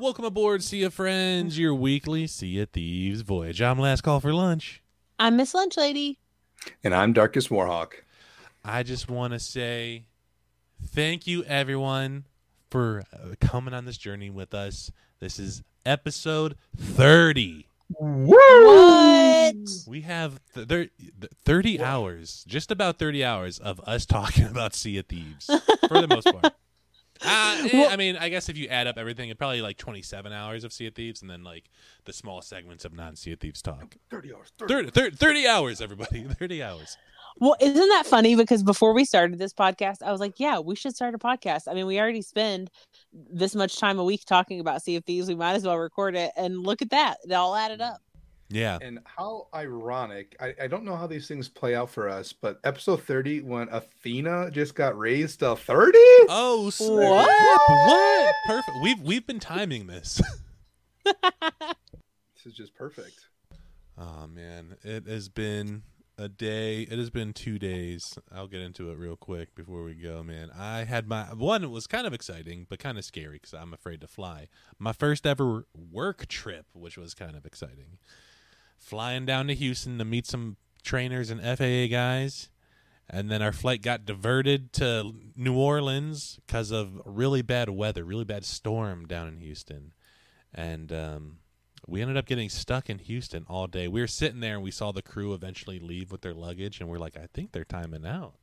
Welcome aboard, Sea of Friends, your weekly Sea of Thieves voyage. I'm last call for lunch. I'm Miss Lunch Lady. And I'm Darkest Warhawk. I just want to say thank you, everyone, for uh, coming on this journey with us. This is episode 30. What? We have th- thir- th- 30 hours, just about 30 hours of us talking about Sea of Thieves for the most part. Uh, eh, I mean, I guess if you add up everything, it's probably like 27 hours of Sea of Thieves and then like the small segments of non Sea of Thieves talk. 30 hours. 30, 30, 30 hours, everybody. 30 hours. Well, isn't that funny? Because before we started this podcast, I was like, yeah, we should start a podcast. I mean, we already spend this much time a week talking about Sea of Thieves. We might as well record it. And look at that. It all added up. Yeah. And how ironic. I, I don't know how these things play out for us, but episode 30, when Athena just got raised to 30? Oh, snap. What? What? Perfect. We've we've been timing this. This is just perfect. Oh man, it has been a day. It has been two days. I'll get into it real quick before we go, man. I had my one. It was kind of exciting, but kind of scary because I'm afraid to fly. My first ever work trip, which was kind of exciting. Flying down to Houston to meet some trainers and FAA guys, and then our flight got diverted to New Orleans because of really bad weather, really bad storm down in Houston, and um, we ended up getting stuck in Houston all day. We were sitting there and we saw the crew eventually leave with their luggage, and we're like, I think they're timing out.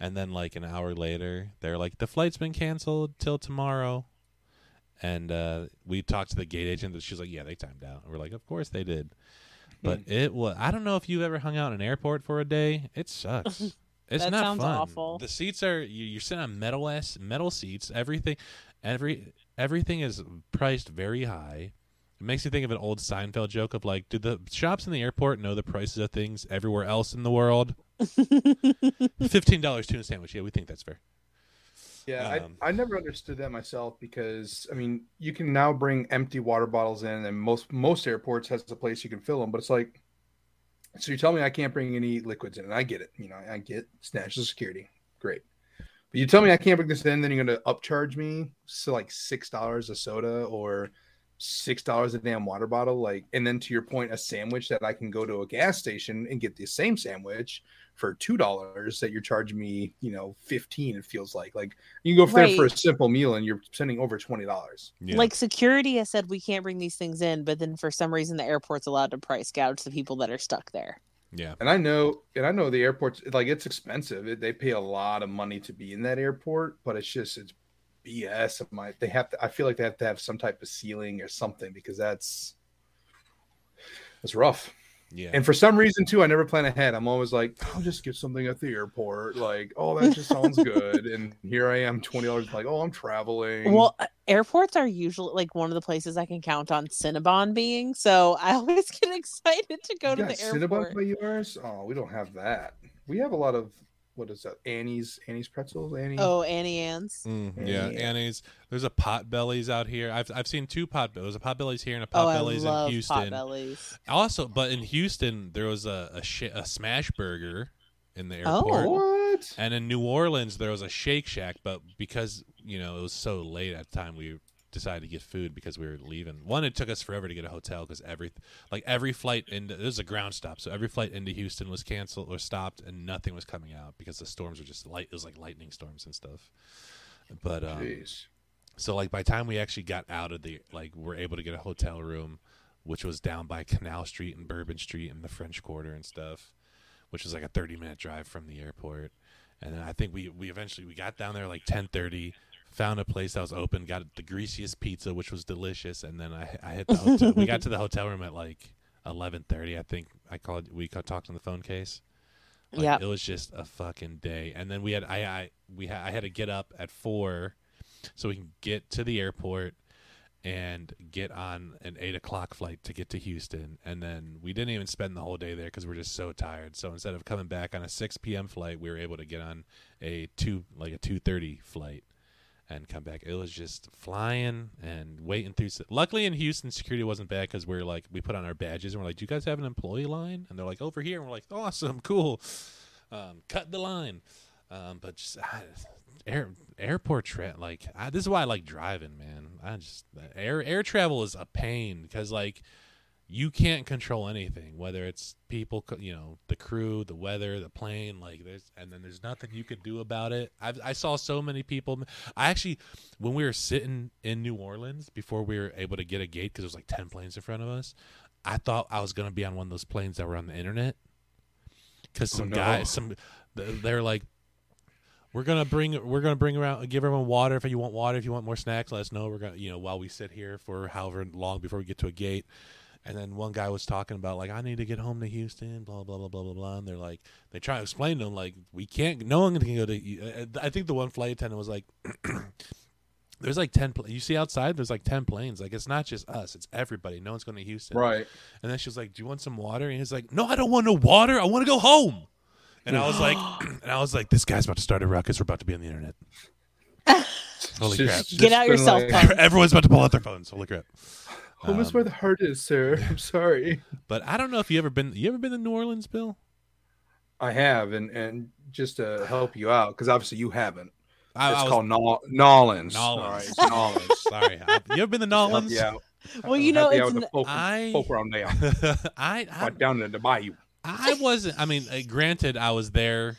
And then, like an hour later, they're like, the flight's been canceled till tomorrow. And uh, we talked to the gate agent. She's like, Yeah, they timed out. And we're like, Of course they did. But mm. it was. I don't know if you've ever hung out in an airport for a day. It sucks. It's That not sounds fun. awful. The seats are you- you're sitting on metal ass metal seats. Everything, every everything is priced very high. It makes me think of an old Seinfeld joke of like, do the shops in the airport know the prices of things everywhere else in the world? Fifteen dollars tuna sandwich. Yeah, we think that's fair. Yeah, Um, I, I never understood that myself because I mean you can now bring empty water bottles in, and most most airports has a place you can fill them. But it's like, so you tell me I can't bring any liquids in, and I get it. You know, I get it's national security, great. But you tell me I can't bring this in, then you're going to upcharge me so like six dollars a soda or six dollars a damn water bottle, like, and then to your point, a sandwich that I can go to a gas station and get the same sandwich for two dollars that you're charging me, you know, fifteen. It feels like like you can go there for a simple meal and you're spending over twenty dollars. Yeah. Like security has said we can't bring these things in, but then for some reason the airport's allowed to price gouge the people that are stuck there. yeah, And I know, and I know the airports like it's expensive. It, they pay a lot of money to be in that airport, but it's just it's BS. Of my, they have to. I feel like they have to have some type of ceiling or something because that's that's rough. Yeah. And for some reason too, I never plan ahead. I'm always like, I'll just get something at the airport. Like, oh, that just sounds good. And here I am, twenty dollars. Like, oh, I'm traveling. Well, uh, airports are usually like one of the places I can count on Cinnabon being. So I always get excited to go you to got the Cinnabon airport. by yours? Oh, we don't have that. We have a lot of what is that? Annie's Annie's pretzels. Annie. Oh, Annie Ann's. Mm, yeah, Yeah. Annie's. There's a pot bellies out here. I've I've seen two pot bellies. A pot bellies here and a Oh, pot bellies in Houston. potbellies. Also, but in Houston there was a a, sh- a smash burger in the Oh. airport. What? And in New Orleans there was a Shake Shack, but because you know, it was so late at the time we decided to get food because we were leaving. One, it took us forever to get a hotel because every like every flight into this is a ground stop, so every flight into Houston was canceled or stopped, and nothing was coming out because the storms were just light. It was like lightning storms and stuff. But um, Jeez. so like by the time we actually got out of the like we're able to get a hotel room, which was down by Canal Street and Bourbon Street and the French Quarter and stuff, which was like a thirty minute drive from the airport. And then I think we we eventually we got down there like ten thirty, found a place that was open, got the greasiest pizza, which was delicious, and then I I hit the hotel. we got to the hotel room at like eleven thirty. I think I called we talked on the phone case. Like, Yeah. it was just a fucking day. And then we had I I we had I had to get up at four, so we can get to the airport and get on an eight o'clock flight to get to Houston. And then we didn't even spend the whole day there because we're just so tired. So instead of coming back on a six p.m. flight, we were able to get on a two like a two thirty flight and come back. It was just flying and waiting through. Luckily in Houston, security wasn't bad because we're like we put on our badges and we're like, "Do you guys have an employee line?" And they're like, "Over here." And we're like, "Awesome, cool." Um, cut the line, um, but just I, air airport tra- like I, this is why I like driving, man. I just air air travel is a pain because like you can't control anything, whether it's people, you know, the crew, the weather, the plane. Like there's, and then there's nothing you could do about it. I I saw so many people. I actually, when we were sitting in New Orleans before we were able to get a gate because there was like ten planes in front of us, I thought I was gonna be on one of those planes that were on the internet. Because oh, some no. guys, some they're like, we're gonna bring we're gonna bring around give everyone water if you want water if you want more snacks let us know we're gonna you know while we sit here for however long before we get to a gate and then one guy was talking about like I need to get home to Houston blah blah blah blah blah blah. And they're like they try to explain to him like we can't no one can go to uh, I think the one flight attendant was like there's like 10 pl- you see outside there's like 10 planes. Like it's not just us it's everybody. No one's going to Houston. Right. and then she was like do you want some water? And he's like no I don't want no water. I want to go home. And I was like and I was like this guy's about to start a ruckus. We're about to be on the internet. Holy Just- crap. Just Get out your cell like, phone. everyone's about to pull out their phones. Holy crap Home is Um, where the heart is, sir. I'm sorry. but I don't know if you ever been you ever been to New Orleans Bill I have, and and just to help you out, because obviously you haven't. I, It's I was- called Nol- Nolans. All right, Nolans. it's Nolans. Sorry, you ever been to Nolans? Yeah. Well, you know, it's the folk, I- folk around there, I, I right down in the bayou. I wasn't. I mean, uh, granted, I was there.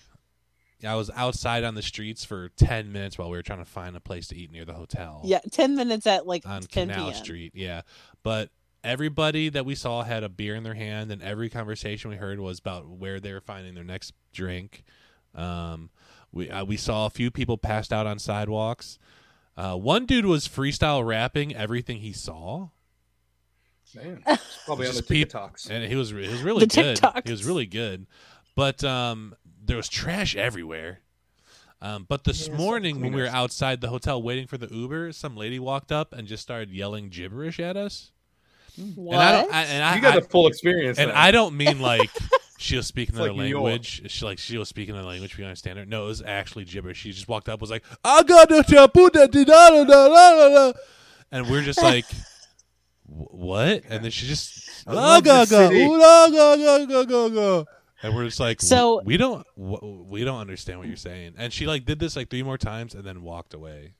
I was outside on the streets for ten minutes while we were trying to find a place to eat near the hotel. yeah, ten minutes at like on 10 Canal p.m. Street. Yeah, but everybody that we saw had a beer in their hand, and every conversation we heard was about where they were finding their next drink. Um, we uh, we saw a few people passed out on sidewalks. Uh, one dude was freestyle rapping everything he saw. Man, it's probably on the TikToks. and he was he was really The good. TikToks. He was really good, but um, there was trash everywhere. Um, but this Yeah, morning when we were outside the hotel waiting for the Uber, some lady walked up and just started yelling gibberish at us. What? And I don't. I, and I, you got I- the full experience. and then. I don't mean like she was speaking It's another like New York. language. She like she was speaking another language. We understand her. No, it was actually gibberish. She just walked up, was like, "I got the chapu da di da da da da da," and we're just like, "What?" And then she just, I "Ah, love ga, this ga, city." Ooh, la, ga, ga, ga, ga, ga." and we're just like, So- "We don't, we don't understand what you're saying." And she like did this like three more times and then walked away.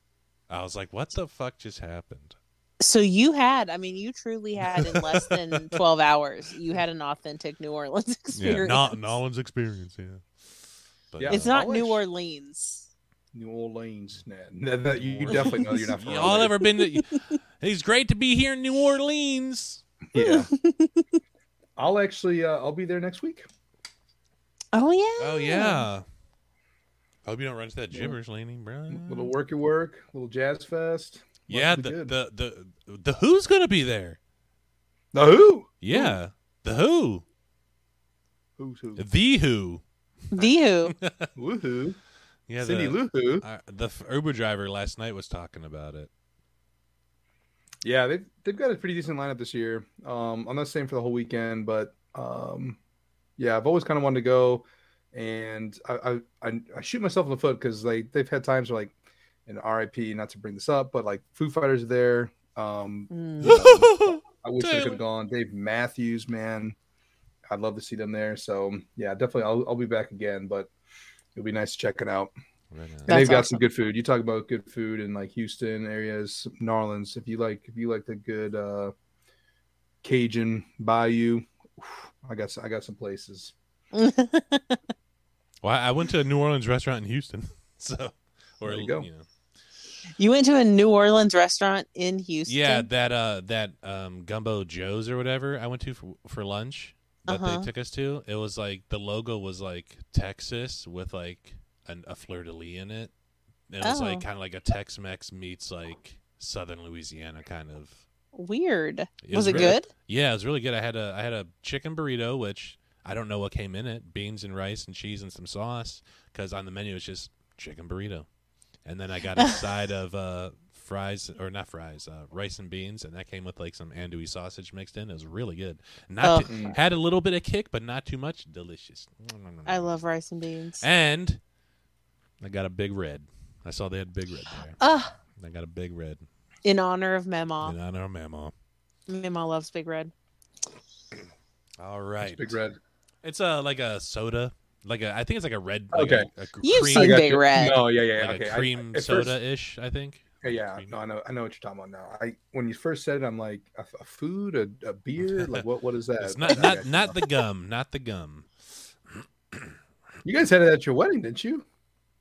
I was like, "What the fuck just happened?" So you had, I mean, you truly had in less than twelve hours, you had an authentic New Orleans Yeah, experience. not Nolan's experience. Yeah, but, Yeah. It's I not New. Orleans. New Orleans. Nah, nah, that- you, you definitely know you're not from Y'all ever been to? It's great to be here in New Orleans. Yeah. I'll actually. Uh, I'll be there next week. Oh yeah. Oh yeah. I hope you don't run into that gibberish, Laney, bro. Little worky work, little jazz fest. yeah, Must be the, the the the Who's gonna be there? The Who? Yeah, the Who, Who's who? the Who. The Who. Woohoo! Yeah, Cindy the Lou Who? uh, the Uber driver last night was talking about it. Yeah, they've they've got a pretty decent lineup this year. Um, I'm not saying for the whole weekend, but um, yeah, I've always kind of wanted to go, and I I, I, I shoot myself in the foot because they they've had times where like, in RIP, not to bring this up, but like Foo Fighters are there. Um, Mm. you know, I wish I Taylor. could have gone. Dave Matthews, man, I'd love to see them there. So yeah, definitely, I'll I'll be back again, but it'll be nice to check it out. Right. And they've got awesome. some good food. You talk about good food in like Houston areas, New Orleans. If you like, if you like the good uh, Cajun Bayou, I got some, I got some places. Well, I went to a New Orleans restaurant in Houston, so or There you go. know. you went to a New Orleans restaurant in Houston. Yeah, that uh that um Gumbo Joe's or whatever I went to for for lunch that Uh-huh. they took us to. It was like the logo was like Texas with like an, a fleur de lis in it. It was Oh. like kind of like a Tex-Mex meets like Southern Louisiana kind of. Weird. It was, was it really- good? Yeah, it was really good. I had a I had a chicken burrito, which I don't know what came in it: beans and rice and cheese and some sauce. Because on the menu it's just chicken burrito, and then I got a side of uh, fries or not fries, uh, rice and beans, and that came with like some andouille sausage mixed in. It was really good. Not Oh. too- had a little bit of kick, but not too much. Delicious. I love rice and beans. And I got a big red. I saw they had big red there. Ah, I got a big red. In honor of Mema. In honor of Mama. Mema loves Big Red. All right. Big Red. It's a like a soda, like a I think it's like a red. Like Okay. a, a You've cream, seen Big you. Red. No, yeah, yeah, like okay. a I- cream at soda ish. I think. Yeah, yeah. Cream. No, I know, I know what you're talking about now. I when you first said it, I'm like a, a food, a, a beer, like what? What is that? It's not not not the gum, not the gum. You guys had it at your wedding, didn't you?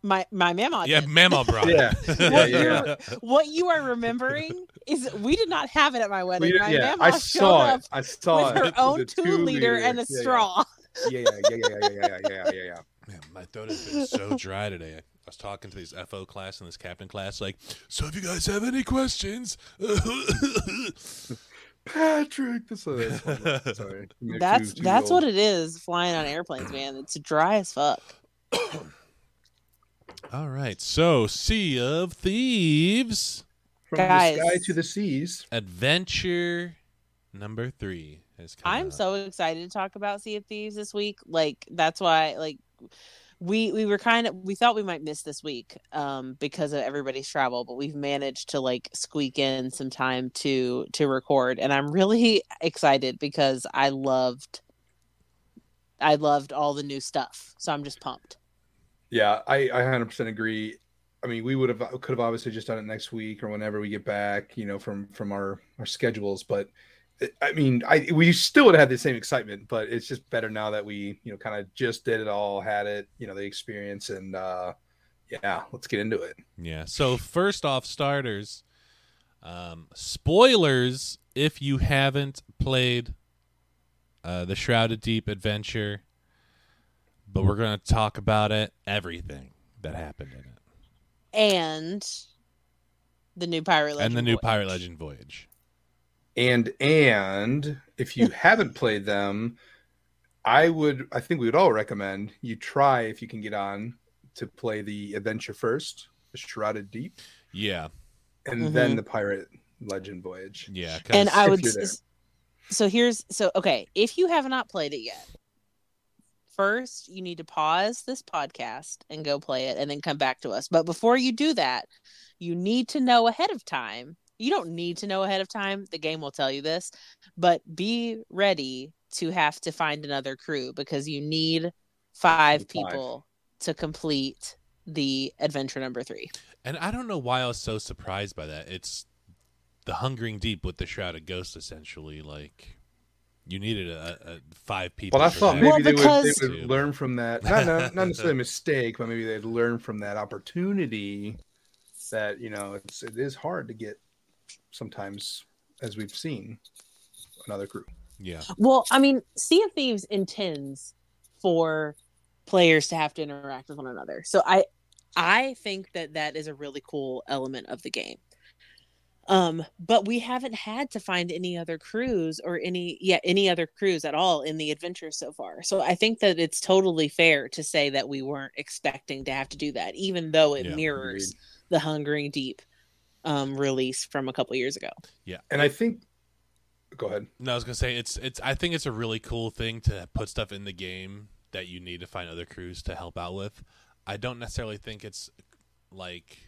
my my mama. Yeah, did. mama brought. yeah. What, yeah. what, you are remembering is we did not have it at my wedding. We, my yeah, mama I saw it. I saw with it. her own two, two liter, and a yeah, straw. Yeah, yeah, yeah, yeah, yeah, yeah, yeah, yeah. Man, my throat has been so dry today. I was talking to these FO class and this captain class, like, so if you guys have any questions, Patrick, this is, sorry. That's that's what it is flying on airplanes, man. It's dry as fuck. all right. So, Sea of Thieves From Guys. the sky to the seas. Adventure number three has come I'm out. so excited to talk about Sea of Thieves this week. Like that's why like we we were kind of we thought we might miss this week um because of everybody's travel, but we've managed to like squeak in some time to to record and I'm really excited because I loved I loved all the new stuff. So I'm just pumped. Yeah, I, I 100% agree. I mean, we would have could have obviously just done it next week or whenever we get back, you know, from from our our schedules. But I mean, I we still would have had the same excitement, but it's just better now that we you know kind of just did it all, had it, you know, the experience, and uh yeah, let's get into it. Yeah. So first off, starters, um, spoilers if you haven't played uh, the Shrouded Deep adventure, but we're gonna talk about it, everything that happened in it, And the new Pirate Legend and the new Voyage. Pirate Legend Voyage. And and if you haven't played them, I would I think we would all recommend you try if you can get on to play the adventure first, the Shrouded Deep. Yeah. and Mhm. then the pirate legend voyage Yeah. And I would you're there. s- so here's so okay if you have not played it yet first you need to pause this podcast and go play it and then come back to us but before you do that you need to know ahead of time you don't need to know ahead of time the game will tell you this but be ready to have to find another crew because you need five Five. people to complete the adventure number three And I don't know why I was so surprised by that. It's the Hungering Deep with the Shrouded Ghost, essentially. Like you needed a, a five people. well i thought that. maybe Well, they, would, they would learn from that not, not, not necessarily a mistake but maybe they'd learn from that opportunity that you know it's it is hard to get sometimes as we've seen another crew yeah. Well, I mean, Sea of Thieves intends for players to have to interact with one another. So I I think that that is a really cool element of the game. Um, but we haven't had to find any other crews or any yeah, any other crews at all in the adventure so far. So I think that it's totally fair to say that we weren't expecting to have to do that, even though it Yeah, mirrors the Hungering Deep um release from a couple years ago. Yeah. And i think go ahead No, I was gonna say it's it's. I think it's a really cool thing to put stuff in the game that you need to find other crews to help out with. I don't necessarily think it's like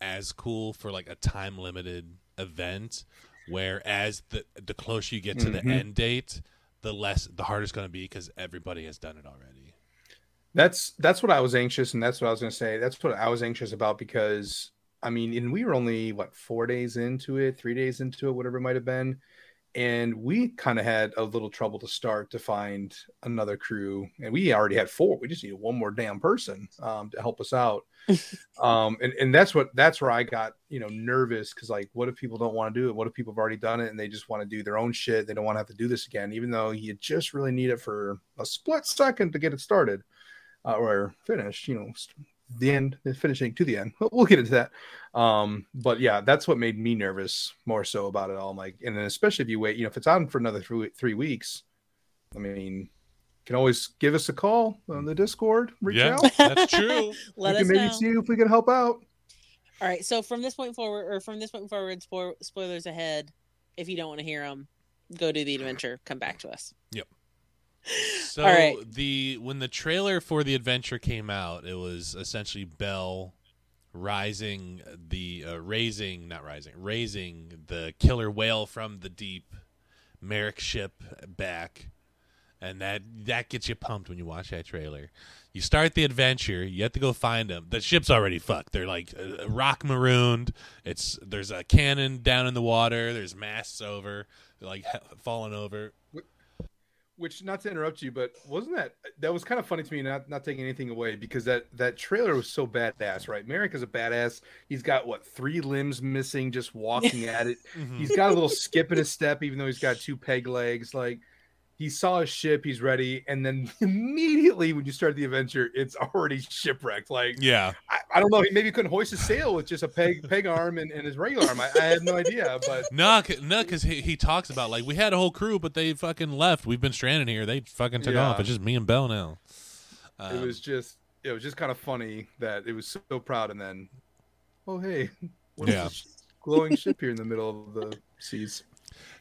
as cool for like a time limited event, Whereas the the closer you get to the Mhm. end date, the less the harder it's gonna be because everybody has done it already. That's that's what I was anxious, and that's what I was going to say. That's what I was anxious about because I mean, and we were only what four days into it, three days into it, whatever it might have been, and we kind of had a little trouble to start to find another crew, and we already had four. We just needed one more damn person um, to help us out, um, and and that's what that's where I got you know nervous because like, what if people don't want to do it? What if people have already done it and they just want to do their own shit? They don't want to have to do this again, even though you just really need it for a split second to get it started uh, or finished. You know, the end, the finishing to the end. But We'll get into that. Um, but yeah, that's what made me nervous more so about it all. I'm like, and then especially if you wait, you know, if it's on for another three three weeks, I mean, can always give us a call on the Discord. Reach yeah, out. that's true. Let we us can maybe know. see if we can help out. All right. So from this point forward, or from this point forward, spoilers ahead. If you don't want to hear them, go do the adventure. Come back to us. So All right. the when the trailer for the adventure came out, it was essentially Belle rising the uh, raising not rising raising the killer whale from the deep Merrick ship back. And that that gets you pumped when you watch that trailer. You start the adventure you have to go find them the ship's already fucked. They're like uh, rock marooned. It's there's a cannon down in the water. There's masts over like falling over Which, not to interrupt you, but wasn't that that was kind of funny to me? Not not taking anything away because that that trailer was so badass, right? Merrick is a badass. He's got what three limbs missing, just walking at it. Mhm. He's got a little skip in his step, even though he's got two peg legs. Like he saw his ship, he's ready, and then immediately when you start the adventure, it's already shipwrecked. Like yeah I, I don't know, he maybe couldn't hoist his sail with just a peg peg arm and, and his regular arm. I, I have no idea, but No, no, because he, he talks about like we had a whole crew, but they fucking left. We've been stranded here. They fucking took Yeah. off. It's just me and Belle now. it Um, was just it was just kind of funny that it was so proud and then oh hey what is Yeah. this glowing ship here in the middle of the seas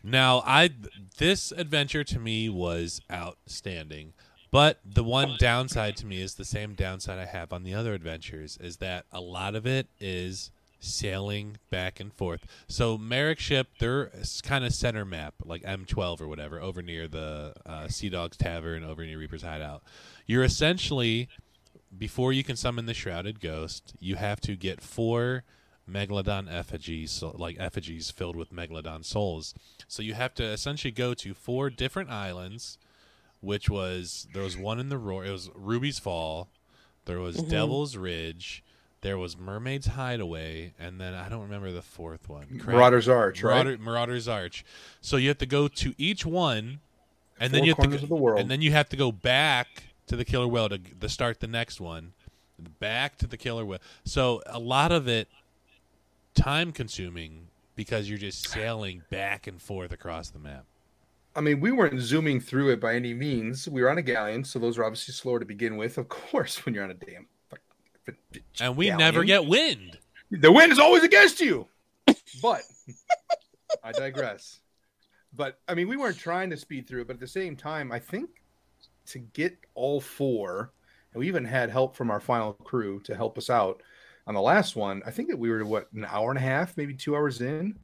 now I this adventure to me was outstanding, but the one downside to me is the same downside I have on the other adventures is that a lot of it is sailing back and forth. So Merrick ship, they're kind of center map, like M12 or whatever, over near the uh, Sea Dogs Tavern, over near Reaper's Hideout. You're essentially before you can summon the shrouded ghost, you have to get four megalodon effigies, so, like effigies filled with megalodon souls. So you have to essentially go to four different islands, which was there was one in the roar. It was Ruby's Fall, there was mm-hmm. Devil's Ridge, there was Mermaid's Hideaway, and then I don't remember the fourth one. Marauder's Arch right Marauder, Marauder's Arch. So you have to go to each one, and then you have to go, of the world. and then you have to go back to the killer whale to, to start the next one, back to the killer whale. So a lot of it time consuming because you're just sailing back and forth across the map. i mean we weren't zooming through it by any means we were on a galleon so those are obviously slower to begin with of course when you're on a damn And we galleon. never get wind. the wind is always against you but i digress but i mean we weren't trying to speed through it but at the same time i think to get all four and we even had help from our final crew to help us out on the last one i think that we were what an hour and a half maybe two hours in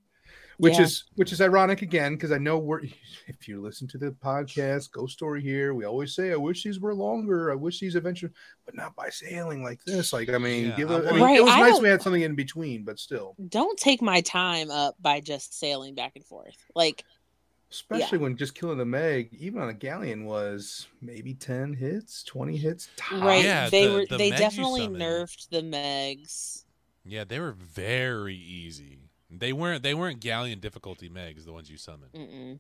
which Yeah. is which is ironic again because i know we're if you listen to the podcast ghost story here we always say i wish these were longer i wish these adventures but not by sailing like this like i mean Yeah, give I a, I want- mean, Right, it was I nice we had something in between but still Don't take my time up by just sailing back and forth. Like, especially when just killing the meg even on a galleon was maybe 10 hits 20 hits tops. right? yeah, they the- were the they Megs definitely nerfed the Megs. Yeah, they were very easy. They weren't they weren't galleon difficulty megs, the ones you summoned. Mm-mm.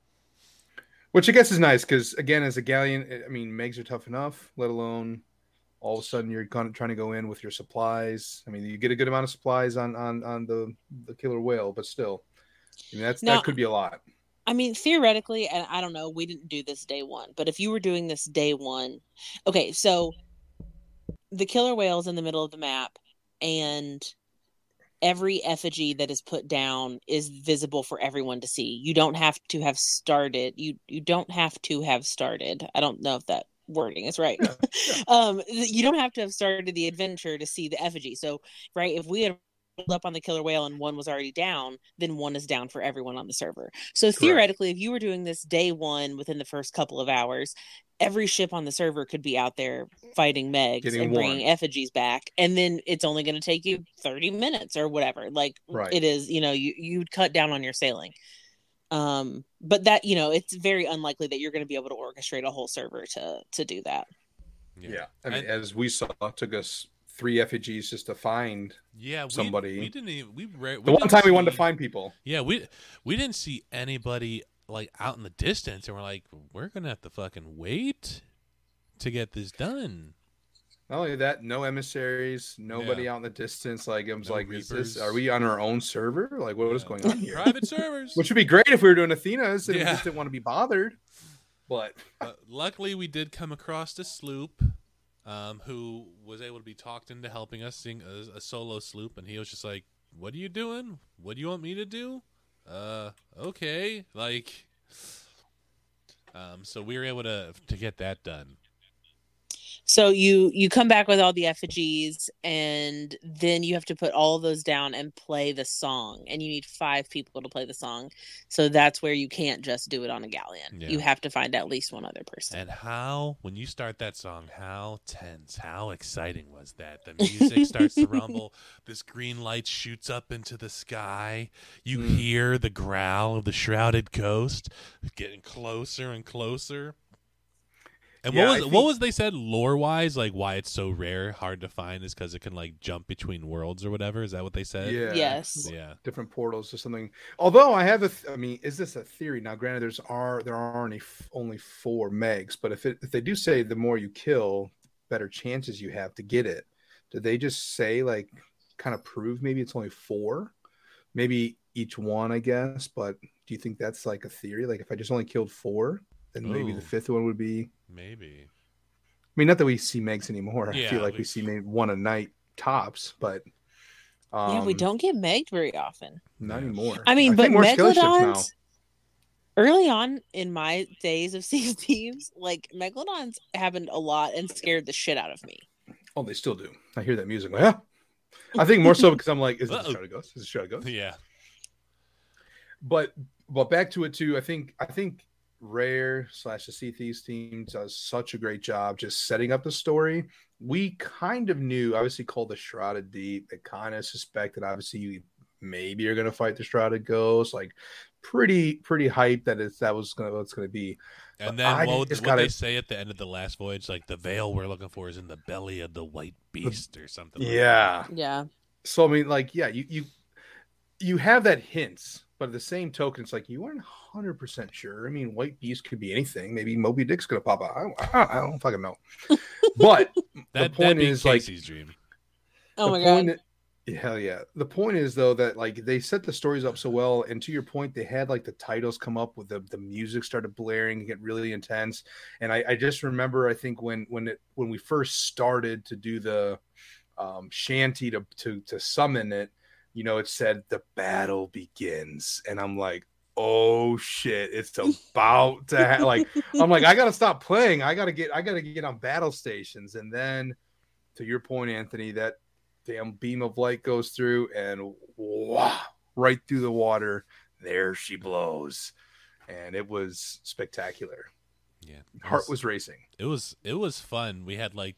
Which I guess is nice because again, as a galleon, eh, I mean, megs are tough enough. Let alone all of a sudden you're kind of trying to go in with your supplies. I mean, you get a good amount of supplies on on on the the killer whale, but still, I mean, that's Now- that could be a lot. I mean, theoretically, and I don't know, we didn't do this day one, but if you were doing this day one, okay, so the killer whale's in the middle of the map, and every effigy that is put down is visible for everyone to see. You don't have to have started. You you don't have to have started. I don't know if that wording is right. um, you don't have to have started the adventure to see the effigy. So, right, if we had up on the killer whale and one was already down, then one is down for everyone on the server. So theoretically, if you were doing this day one within the first couple of hours, every ship on the server could be out there fighting Megs Getting and bringing warm. effigies back, and then it's only going to take you thirty minutes or whatever. Like Right. it is, you know, you you'd cut down on your sailing. Um, but that you know, it's very unlikely that you're going to be able to orchestrate a whole server to to do that. Yeah. I mean, And- as we saw, it took us three effigies just to find yeah, we, somebody- We didn't even. We, we the one time we wanted to find people. Yeah, we we didn't see anybody like out in the distance, and we're like, we're gonna have to fucking wait to get this done. Not only that, no emissaries, nobody Yeah. out in the distance. Like it was No like, is this? Are we on our own server? Like, what is Yeah. going on here? Private servers. Which would be great if we were doing Athena's and we just didn't want to be bothered. But But luckily, we did come across a sloop, um, who was able to be talked into helping us sing a, a solo sloop, and he was just like, "What are you doing? What do you want me to do?" Uh, okay, like, um, so we were able to to get that done. So you you come back with all the effigies, and then you have to put all those down and play the song. And you need five people to play the song. So that's where you can't just do it on a galleon. Yeah. You have to find at least one other person. And how, when you start that song, how tense, how exciting was that? The music starts to rumble. This green light shoots up into the sky. You Mm. hear the growl of the shrouded ghost getting closer and closer. And Yeah, what I was think- what was they said lore wise, like why it's so rare, hard to find, is because it can like jump between worlds or whatever. Is that what they said? yeah, Yes. Yeah. different portals or something. Although I have a, th- I mean, is this a theory? Now, granted, there's are there are only f- only four megs, but if it if they do say the more you kill, better chances you have to get it. Did they just say like kind of prove maybe it's only four, maybe each one, I guess. But do you think that's like a theory? Like if I just only killed four, then maybe the fifth one would be. Maybe. I mean, not that we see megs anymore. I feel like we- we see maybe one a night tops, but um, yeah, we don't get megged very often. not Yeah. anymore. I mean, but think more skelly ships now. megalodons. Early on in my days of Sea of Thieves, like megalodons happened a lot and scared the shit out of me. Oh, they still do. I hear that music. Like, yeah. I think more so because I'm like, is this Uh-oh. a Shadow Ghost? Is this a Shadow Ghost? Yeah. But but back to it too. I think I think Rare slash the Sea Thieves team does such a great job just setting up the story. We kind of knew, obviously, called the Shrouded Deep. It kind of suspected, obviously, you maybe you're gonna fight the Shrouded Ghost. Like, pretty pretty hyped that it's that was gonna what it's gonna be. And then I what what they gotta- say at the end of the last voyage? Like the veil we're looking for is in the belly of the white beast or something. like. Yeah. Yeah. So I mean, like, yeah, you you you have that hints, but at the same token, it's like you aren't hundred percent sure. I mean, White Beast could be anything. Maybe Moby Dick's gonna pop out. I don't, I don't fucking know. But That, point that'd is, like- Casey's dream. Oh my god. point hell yeah. The point is though that like they set the stories up so well, and to your point, they had like the titles come up with the the music started blaring and get really intense. And I, I just remember, I think when when it when we first started to do the um, shanty to to to summon it, you know, it said the battle begins, and I'm like. Oh shit! It's about to ha-. like. I'm like, I gotta stop playing. I gotta get. I gotta get on battle stations, and then, to your point, Anthony, that damn beam of light goes through and wow, right through the water. There she blows. And it was spectacular. Yeah, it Heart was racing. it was it was fun. We had like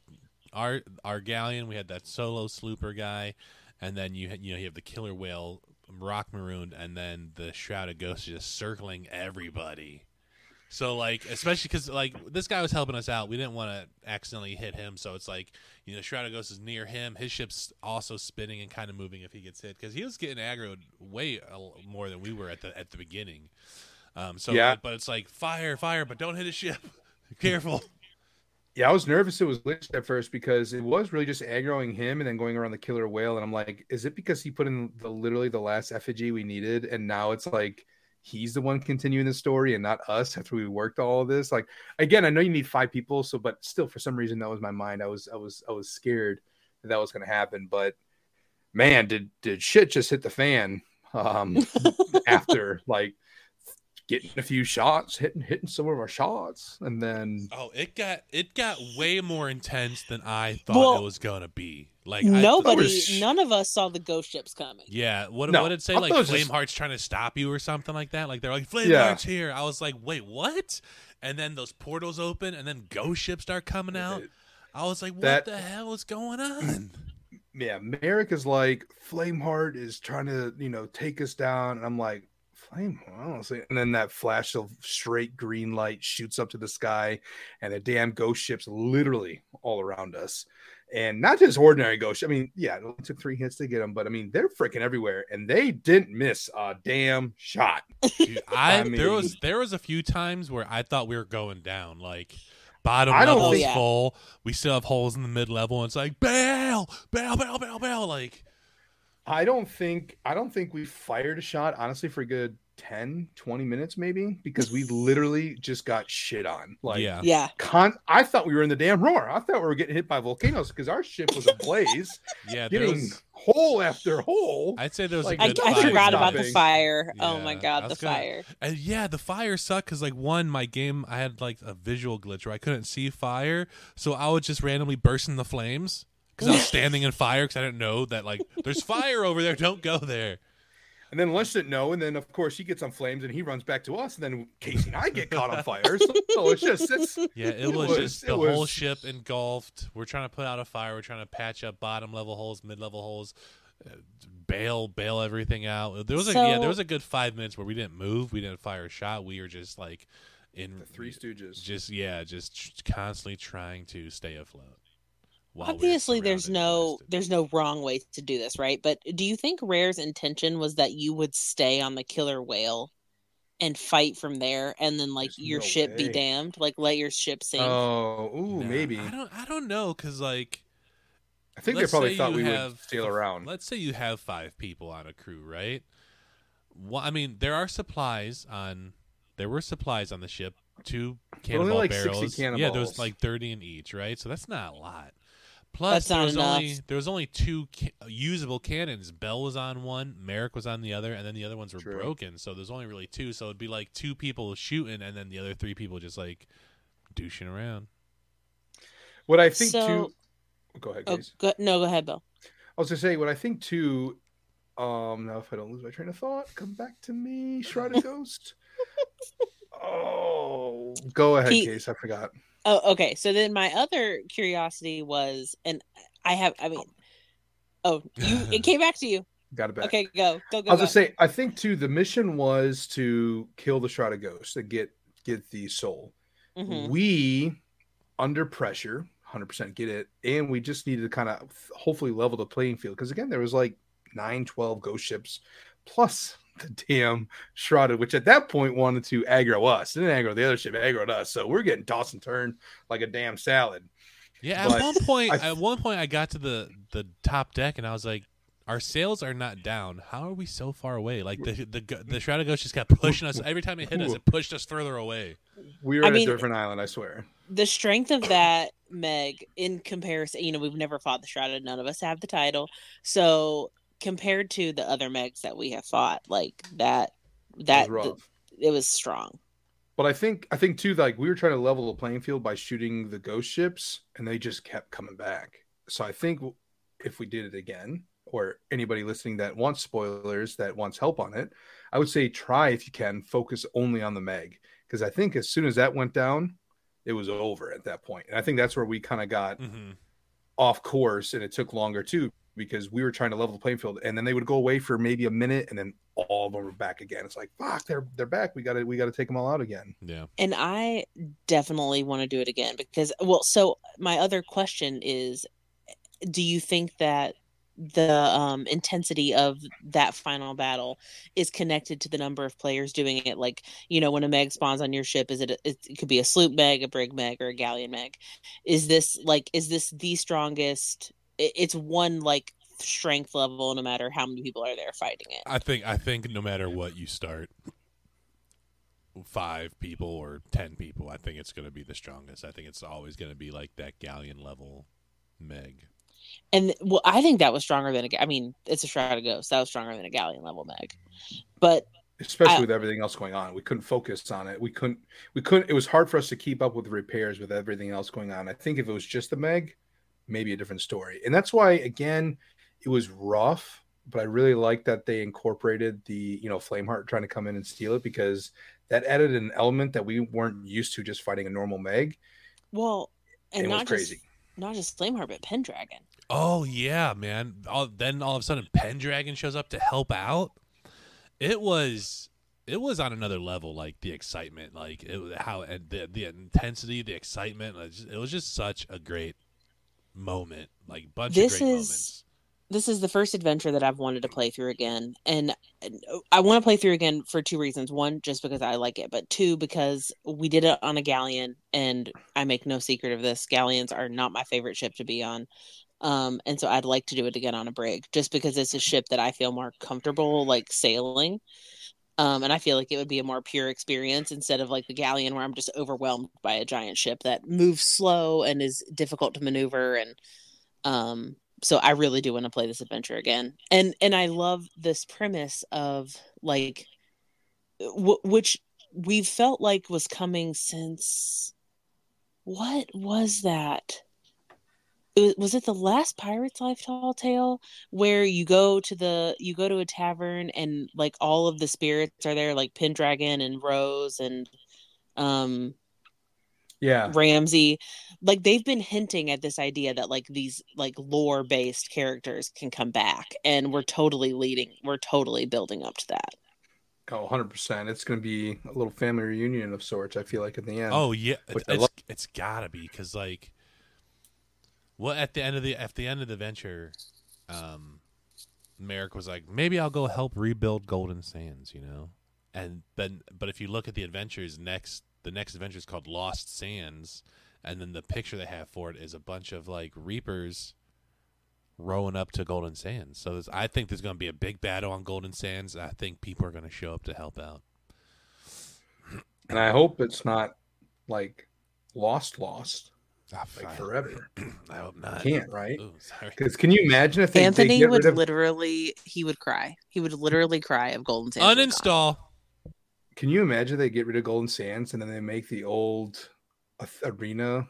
our our galleon. We had that solo slooper guy, and then you had, you know you have the killer whale rock marooned, and then the shrouded ghosts just circling everybody. So like, especially because like this guy was helping us out, we didn't want to accidentally hit him. So it's like you know, Shrouded Ghosts is near him. His ship's also spinning and kind of moving if he gets hit because he was getting aggroed way more than we were at the at the beginning. Um, so Yeah. but it's like fire, fire, but don't hit his ship. Careful. Yeah, I was nervous it was glitched at first because it was really just aggroing him and then going around the killer whale. And I'm like, is it because he put in the literally the last effigy we needed? And now it's like he's the one continuing the story and not us after we worked all of this. Like again, I know you need five people, so but still for some reason that was my mind. I was I was I was scared that that was gonna happen. But man, did did shit just hit the fan um after like getting a few shots, hitting hitting some of our shots, and then Oh, it got it got way more intense than I thought Well- it was gonna be. Like I- Nobody, was- none of us saw the ghost ships coming. yeah, what No, what did it say? I Like thought it was just- Flameheart's trying to stop you or something like that. Like they're like Flameheart's Yeah. here. I was like, wait, what? And then those portals open, and then ghost ships start coming out. I was like, what That- the hell is going on? Yeah, Merrick is like Flameheart is trying to, you know, take us down, and I'm like, Flame, I don't see. And then that flash of straight green light shoots up to the sky, and the damn ghost ships literally all around us, and not just ordinary ghost. I mean, yeah, it only took three hits to get them, but I mean, they're freaking everywhere, and they didn't miss a damn shot. Dude, I, I there was there was a few times where I thought we were going down. Like bottom I level is think- full. We still have holes in the mid level, and it's like bail, bail, bail, bail, bail. Like I don't think I don't think we fired a shot honestly for a good 10 20 minutes maybe because we literally just got shit on. Like yeah, Yeah, con I thought we were in the damn roar. I thought we were getting hit by volcanoes because our ship was ablaze, yeah. There getting was, hole after hole. I'd say there was Like, a I, good. I fire forgot about the stopping. fire. oh my god, the gonna- fire! And yeah, the fire sucked because like one, my game I had like a visual glitch where I couldn't see fire, so I would just randomly burst in the flames because I was standing in fire because I didn't know that like there's fire over there. Don't go there. And then Lunch didn't know, and then of course he gets on flames and he runs back to us, and then Casey and I get caught on fire. So, so it's just it's Yeah, it It was, was- just it the whole ship engulfed. We're trying to put out a fire. We're trying to patch up bottom level holes, mid level holes, uh, bail bail everything out. There was a yeah, there was a good five minutes where we didn't move, we didn't fire a shot. We were just like in the Three Stooges. just yeah, just constantly trying to stay afloat. While we're Obviously, there's no there's no wrong way to do this, right? But do you think Rare's intention was that you would stay on the killer whale and fight from there, and then like There's your no ship be damned, like let your ship sink? Oh, ooh, Nah, maybe. I don't I don't know because like I think let's they probably thought we have- would sail around. Let's say you have five people on a crew, right? Well, I mean, there are supplies on. There were supplies on the ship. Two cannonball like 60 barrels. Yeah, there was like thirty in each, right? So that's not a lot. Plus, That's not there was enough. only there was only two ca- usable cannons. Belle was on one, Merrick was on the other, and then the other ones were True. broken. So there's only really two. So it'd be like two people shooting, and then the other three people just like douching around. What I think So- too. Go ahead, Oh, Case. go, no, go ahead, Bill. I was gonna say what I think too. Um, now if I don't lose my train of thought, come back to me, Shrouded Ghost. Oh, go ahead, Pete- Case. I forgot. Oh, okay. So then my other curiosity was, and I have, I mean, oh, you, it came back to you. Got it back. Okay, go, go, go. I was gonna say, I think too. The mission was to kill the Shrouded Ghost to get get the soul. Mhm. We, under pressure, hundred percent get it, and we just needed to kind of hopefully level the playing field because again, there was like 9, 12 ghost ships plus the damn shrouded, which at that point wanted to aggro us. Didn't aggro the other ship, aggroed us. So we're getting tossed and turned like a damn salad. Yeah, at one point, I- at one point, I got to the the top deck, and I was like, "Our sails are not down. How are we so far away? Like the the the, the shrouded ghost just kept pushing us every time it hit us. It pushed us further away." We were I on mean- a different island, I swear. the strength of that Meg in comparison, you know, we've never fought the Shrouded. None of us have the title, so compared to the other Megs that we have fought, like that, that it was rough. it was strong. But I think I think too, like we were trying to level the playing field by shooting the ghost ships, and they just kept coming back. So I think if we did it again, or anybody listening that wants spoilers that wants help on it, I would say try if you can focus only on the Meg, because I think as soon as that went down, it was over at that. And I think that's where we kind of got hmm off course, and it took longer too because we were trying to level the playing field, and then they would go away for maybe a minute, and then all of them were back again. It's like fuck, they're they're back. We got to we got to take them all out again. Yeah. And I definitely want to do it again because, well, so my other question is do you think that the um, intensity of that final battle is connected to the number of players doing it? Like, you know, when a meg spawns on your ship, is it, a, it, it could be a sloop meg, a brig meg, or a galleon meg? Is this like, is this the strongest? It- It's one like strength level no matter how many people are there fighting it. I think I think no matter what you start, five people or ten people, I think it's going to be the strongest. I think it's always going to be like that galleon level Meg. And well, I think that was stronger than a. I mean, it's a shrouded ghost. That was stronger than a galleon level meg. But especially I- with everything else going on we couldn't focus on it we couldn't we couldn't it was hard for us to keep up with the repairs with everything else going on i think if it was just the meg maybe a different story. And that's why, again, it was rough, but I really like that they incorporated the, you know, Flameheart trying to come in and steal it because that added an element that we weren't used to just fighting a normal Meg. Well, and It was not crazy. just not just Flameheart, but Pendragon. Oh yeah, man. All, then all of a sudden Pendragon shows up to help out. It was it was on another level like the excitement, like it was how and the the intensity, the excitement, it was just, it was just such a great moment. Like bunch This of great is- moments. this is the first adventure that I've wanted to play through again, and and I want to play through again for two reasons. One, just because I like it, but two, because we did it on a galleon, and I make no secret of this. Galleons are not my favorite ship to be on, um, and so I'd like to do it again on a brig, just because it's a ship that I feel more comfortable like sailing. Um, and I feel like it would be a more pure experience instead of like the galleon where I'm just overwhelmed by a giant ship that moves slow and is difficult to maneuver and um so i really do want to play this adventure again. And and i love this premise of like w- which we felt like was coming since what was that it was, was it the last pirate's life tall tale where you go to the you go to a tavern and like all of the spirits are there like pendragon and rose and um Yeah. Ramsey, like they've been hinting at this idea that like these like lore based characters can come back, and we're totally leading, we're totally building up to that. Oh, 100%. It's going to be a little family reunion of sorts, I feel like, at the end. Oh yeah, it's it's, love. it's gotta be because like, well, at the end of the at the end of the venture, um, Merrick was like, maybe I'll go help rebuild Golden Sands, you know, and then but if you look at the adventures next, the next adventure is called Lost Sands, and then the picture they have for it is a bunch of like reapers rowing up to Golden Sands. So I think there's going to be a big battle on Golden Sands. I think people are going to show up to help out. And I hope it's not like lost, lost, Ah, like I- forever. I hope not. Can't, right? Because can you imagine if they, they Anthony get would rid of, literally, he would cry. He would literally cry of Golden Sands. Uninstall. Can you imagine they get rid of Golden Sands and then they make the old arena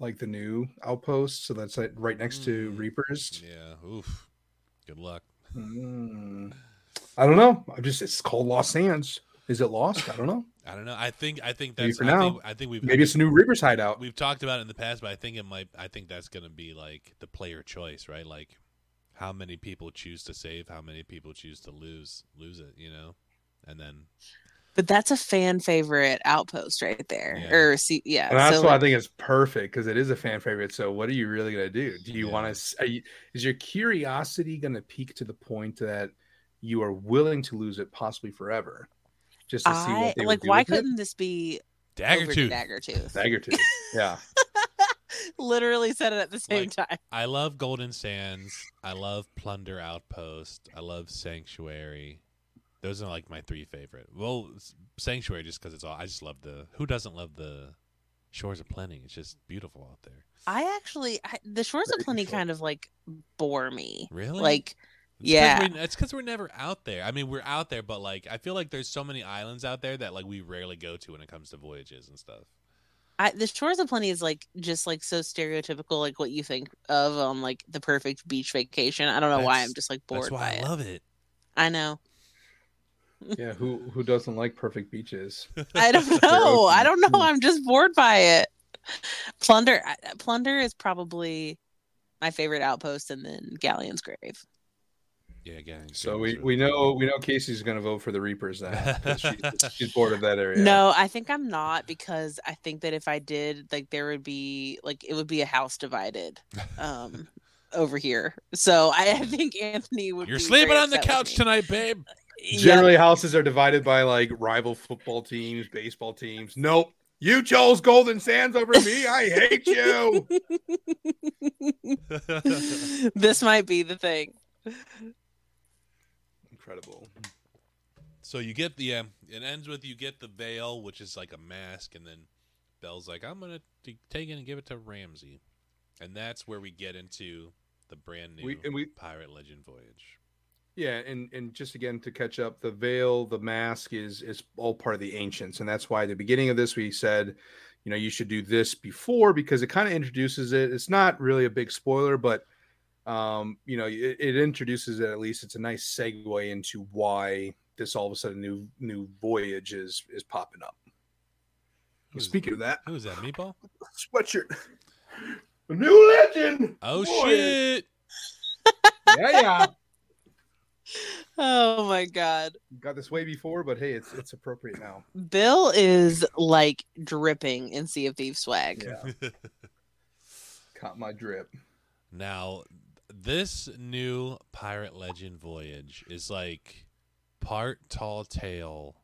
like the new outpost? So that's like right next to Mm. Reapers. Yeah. Oof. Good luck. Mm. I don't know. I'm just it's called Lost Sands. Is it lost? I don't know. I don't know. I think. I think that's Maybe that's. for I now. think, I think we've. Maybe it's a new Reapers hideout. We've talked about it in the past, but I think it might. I think that's going to be like the player choice, right? Like, how many people choose to save, how many people choose to lose, lose it, you know, and then But that's a fan favorite outpost right there. Yeah. Or see, yeah. And that's so, why I think it's perfect because it is a fan favorite. So what are you really gonna do? Do you Yeah. want to? Is your curiosity gonna peak to the point that you are willing to lose it possibly forever, just to see what they like. would do Why couldn't this be dagger over tooth. Dagger Tooth? Dagger tooth. Yeah. Literally said it at the same Like, time. I love Golden Sands. I love Plunder Outpost. I love Sanctuary. Those are like my three favorite. Well, Sanctuary just because it's all. I just love the. Who doesn't love the Shores of Plenty? It's just beautiful out there. I actually, I, the Shores Very of Plenty control. kind of like bore me. Really? Like, It's 'cause Yeah. we- it's because we're never out there. I mean, we're out there, but like, I feel like there's so many islands out there that like we rarely go to when it comes to voyages and stuff. I, the Shores of Plenty is like just like so stereotypical, like what you think of on like the perfect beach vacation. I don't know why I'm just like That's bored why by I it. love it. I know. Yeah. Who who doesn't like perfect beaches? I don't know. I don't know. I'm just bored by it. Plunder, Plunder is probably my favorite outpost, and then Galleon's Grave. Yeah, again. So we, we know we know Casey's gonna vote for the Reapers then. 'cause She's, she's bored of that area. No, I think I'm not because I think that if I did, like, there would be like it would be a house divided, um, over here. So I, I think Anthony would. You're be sleeping very on the couch tonight, babe. Yep. Generally, houses are divided by like rival football teams, baseball teams. Nope. You chose Golden Sands over me. I hate you. this might be the thing. Incredible. so you get the. Um, it ends with you get the veil, which is like a mask, and then Belle's like, "I'm gonna t- take it and give it to Ramsey," and that's where we get into the brand new We- and we- Pirate Legend Voyage. Yeah, and and just again to catch up, the veil, the mask is is all part of the ancients, and that's why at the beginning of this we said, you know, you should do this before because it kind of introduces it. It's not really a big spoiler, but um, you know, it, it introduces it at least. It's a nice segue into why this all of a sudden new new voyage is is popping up. Who's- Speaking of that, Who is that? Meatball? sweatshirt, a new legend. Oh Voyage. shit! Yeah, yeah. Oh my god. Got this way before, but hey, it's it's appropriate now. Bill is like dripping in Sea of Thieves swag. Yeah, caught my drip. Now, this new Pirate Legend voyage is like part tall tale.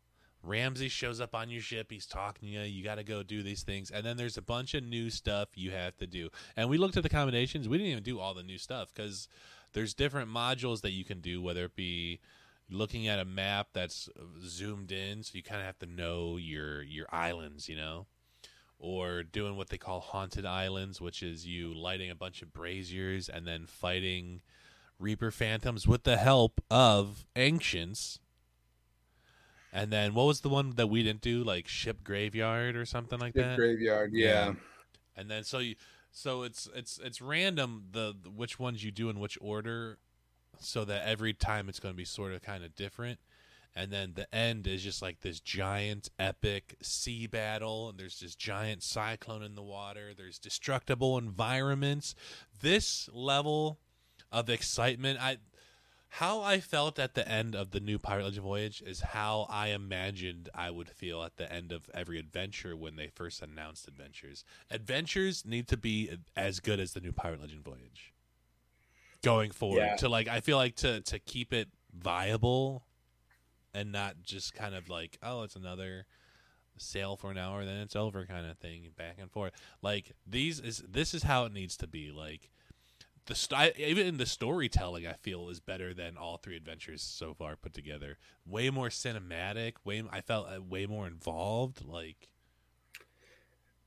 Ramsey shows up on your ship. He's talking to you. You got to go do these things. And then there's a bunch of new stuff you have to do. And we looked at the combinations. We didn't even do all the new stuff because there's different modules that you can do, whether it be looking at a map that's zoomed in. So you kind of have to know your, your islands, you know? Or doing what they call haunted islands, which is you lighting a bunch of braziers and then fighting Reaper phantoms with the help of ancients. And then what was the one that we didn't do, like ship graveyard or something like Big that? graveyard. Yeah. And then so you, so it's it's it's random the, the which ones you do in which order, so that every time it's going to be sort of kind of different and then the end is just like this giant epic sea battle and there's this giant cyclone in the water. There's destructible environments. This level of excitement i how i felt at the end of the new pirate legend voyage is how i imagined i would feel at the end of every adventure when they first announced adventures. Adventures need to be as good as the new pirate legend voyage going forward Yeah. to like i feel like to to keep it viable and not just kind of like oh it's another sale for an hour then it's over kind of thing back and forth like these is this is how it needs to be like the st- even the storytelling i feel is better than all three adventures so far put together way more cinematic way i felt uh, way more involved like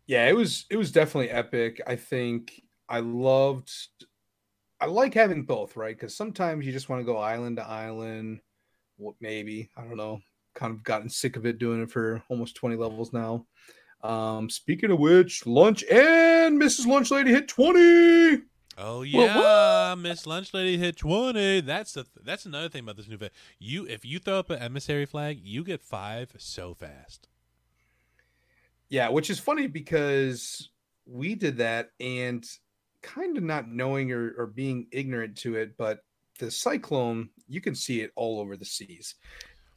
Yeah, it was it was definitely epic. I think I loved I like having both, right? Because sometimes you just want to go island to island. What maybe I don't know. Kind of gotten sick of it doing it for almost twenty levels now. Um, speaking of which, lunch and Mrs. Lunch Lady hit twenty. oh What- yeah miss lunch lady hit 20 that's the that's another thing about this new vet you if you throw up an emissary flag you get five so fast Yeah, which is funny because we did that and kind of not knowing or, or being ignorant to it, but the cyclone, you can see it all over the seas.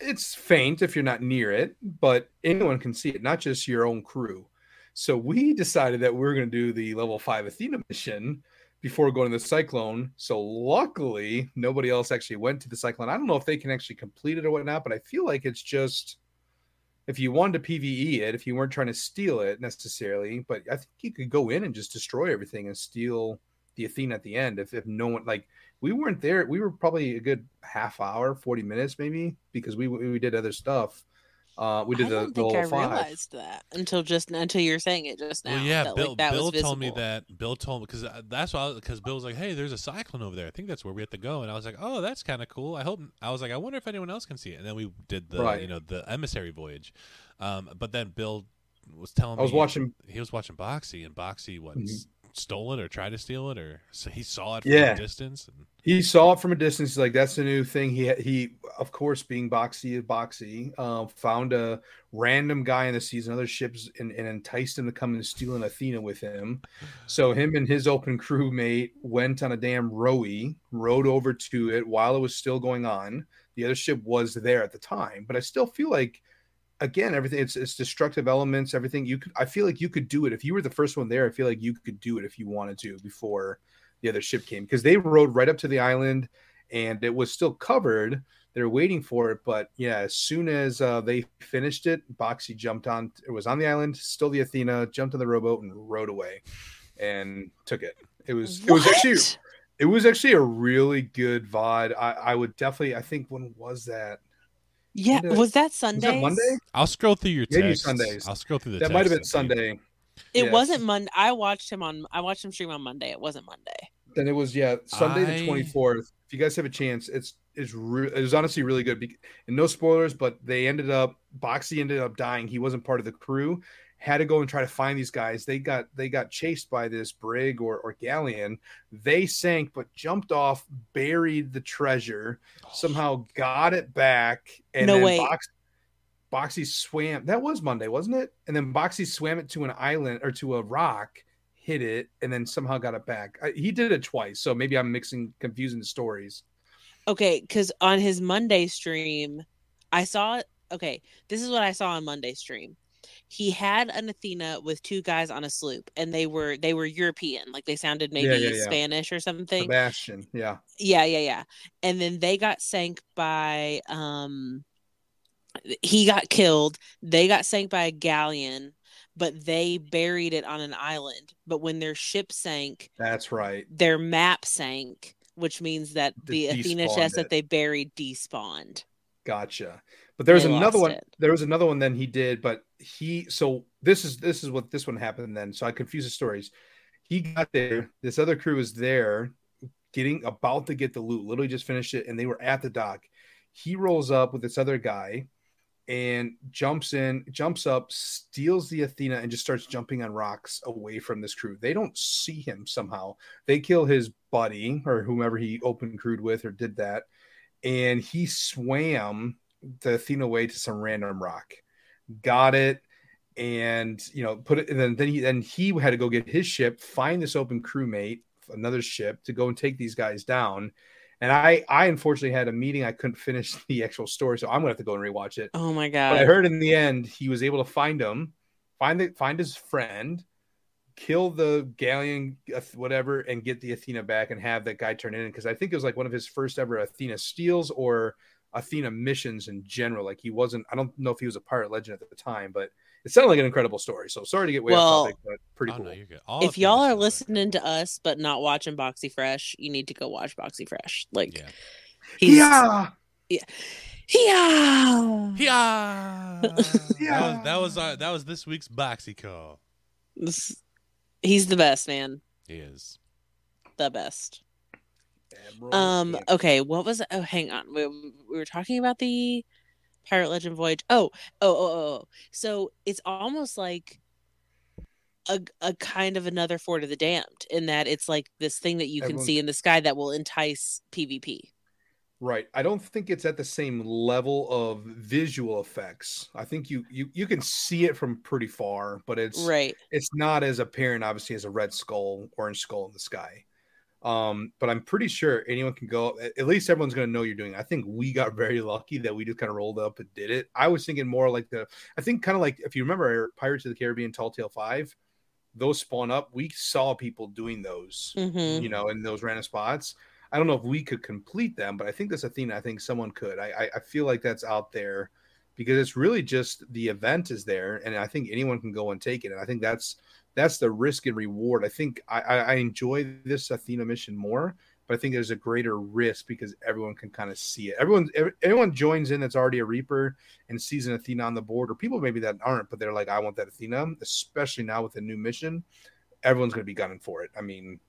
It's faint if you're not near it, but anyone can see it, not just your own crew. So we decided that we are going to do the level five Athena mission before going to the cyclone. So luckily, nobody else actually went to the cyclone. I don't know if they can actually complete it or whatnot, but I feel like it's just if you wanted to PVE it, if you weren't trying to steal it necessarily, but I think you could go in and just destroy everything and steal the Athena at the end. If, if no one like we weren't there, we were probably a good half hour, 40 minutes maybe, because we we did other stuff. Uh we did I the, don't the think I five. realized that until just until you're saying it just now. Well, yeah, that, Bill. like, that Bill was told me that. Bill told me because that's why because Bill was like, "Hey, there's a cyclone over there. I think that's where we have to go." And I was like, "Oh, that's kind of cool. I hope." I was like, "I wonder if anyone else can see it." And then we did the Right. you know the emissary voyage, um, but then Bill was telling me I was watching he was watching Boxy and Boxy what Mhm. Stole it or tried to steal it or so he saw it from Yeah. a distance. And, he saw it from a distance. He's like, that's the new thing. He he, of course, being boxy, boxy, uh, found a random guy in the seas and other ships and, and enticed him to come and steal an Athena with him. So him and his open crewmate went on a damn rowie, rowed over to it while it was still going on. The other ship was there at the time, but I still feel like again everything it's it's destructive elements everything you could i feel like you could do it. If you were the first one there i feel like you could do it if you wanted to before the other ship came because they rode right up to the island and it was still covered. They're waiting for it but yeah as soon as uh, they finished it boxy jumped on it was on the island still the athena jumped on the rowboat and rowed away and took it. It was it was actually it was actually a really good vod i i would definitely i think when was that Yeah, When did- was that was Sunday? that monday I'll scroll through your Maybe. Sundays. I'll scroll through the. that might have been texts and see. sunday It Yes. wasn't Monday. I watched him on. I watched him stream on Monday. It wasn't Monday. Then it was yeah Sunday I- the twenty fourth. If you guys have a chance, it's it's re- it was honestly really good. Bec- And no spoilers, but they ended up Boxy ended up dying. He wasn't part of the crew. Had to go and try to find these guys. They got they got chased by this brig or, or galleon. They sank, but jumped off, buried the treasure, oh, somehow got it back, and No then way. Box, Boxy swam. That was Monday, wasn't it? And then Boxy swam it to an island or to a rock, hit it, and then somehow got it back. I, he did it twice, so maybe I'm mixing, confusing the stories. Okay, because on his Monday stream, I saw. Okay, this is what I saw on Monday stream. He had an Athena with two guys on a sloop, and they were they were European, like they sounded maybe Yeah, yeah, yeah. Spanish or something. Sebastian, yeah, Yeah, yeah, yeah. And then they got sank by um he got killed. They got sank by a galleon, but they buried it on an island. But when their ship sank, that's right. their map sank, which means that De- the Athena chest it. that they buried despawned. Gotcha. But there was another one. it. There was another one. Then he did, but he. So this is this is what this one happened. Then so I confuse the stories. He got there. This other crew was there, getting about to get the loot. Literally just finished it, and they were at the dock. He rolls up with this other guy, and jumps in, jumps up, steals the Athena, and just starts jumping on rocks away from this crew. They don't see him somehow. They kill his buddy or whomever he open crewed with or did that, and he swam the Athena way to some random rock, got it, and you know put it. And then then he then he had to go get his ship, find this open crewmate, another ship to go and take these guys down. And I I unfortunately had a meeting. I couldn't finish the actual story, so I'm gonna have to go and rewatch it. Oh my But I heard in the end he was able to find him, find the find his friend, kill the galleon, whatever, and get the Athena back and have that guy turn in. Because I think it was like one of his first ever Athena steals or Athena missions in general. Like he wasn't. I don't know if he was a pirate legend at the time, but it sounded like an incredible story. So sorry to get way Well, off topic, but pretty Oh cool. no, you're good. If of y'all are sound like- listening to us but not watching Boxy Fresh, you need to go watch Boxy Fresh. Like yeah, he's yeah, yeah. yeah, that Yeah. was that was, uh, that was this week's boxy call. This- He's the best, man. He is. The best. Admiral Um. Camp. Okay. What was? Oh, hang on. We, we were talking about the Pirate Legend Voyage. Oh, oh, oh, oh. oh. So it's almost like a a kind of another Fort of the Damned in that it's like this thing that you can see in the sky that will entice PvP. Right. I don't think it's at the same level of visual effects. I think you you you can see it from pretty far, but it's Right. it's not as apparent obviously as a red skull, orange skull in the sky. Um, but I'm pretty sure anyone can go. At least everyone's going to know you're doing. it. I think we got very lucky that we just kind of rolled up and did it. I was thinking more like the. I think kind of like if you remember Pirates of the Caribbean Tall Tale Five, those spawn up. We saw people doing those hmm you know, in those random spots. I don't know if we could complete them, but I think this Athena, I think someone could. I, I, feel like that's out there because it's really just the event is there, and I think anyone can go and take it. And I think that's that's the risk and reward. I think I, I, enjoy this Athena mission more, but I think there's a greater risk because everyone can kind of see it. Everyone, every, everyone joins in that's already a Reaper and sees an Athena on the board, or people maybe that aren't, but they're like, I want that Athena, especially now with the new mission. Everyone's going to be gunning for it. I mean,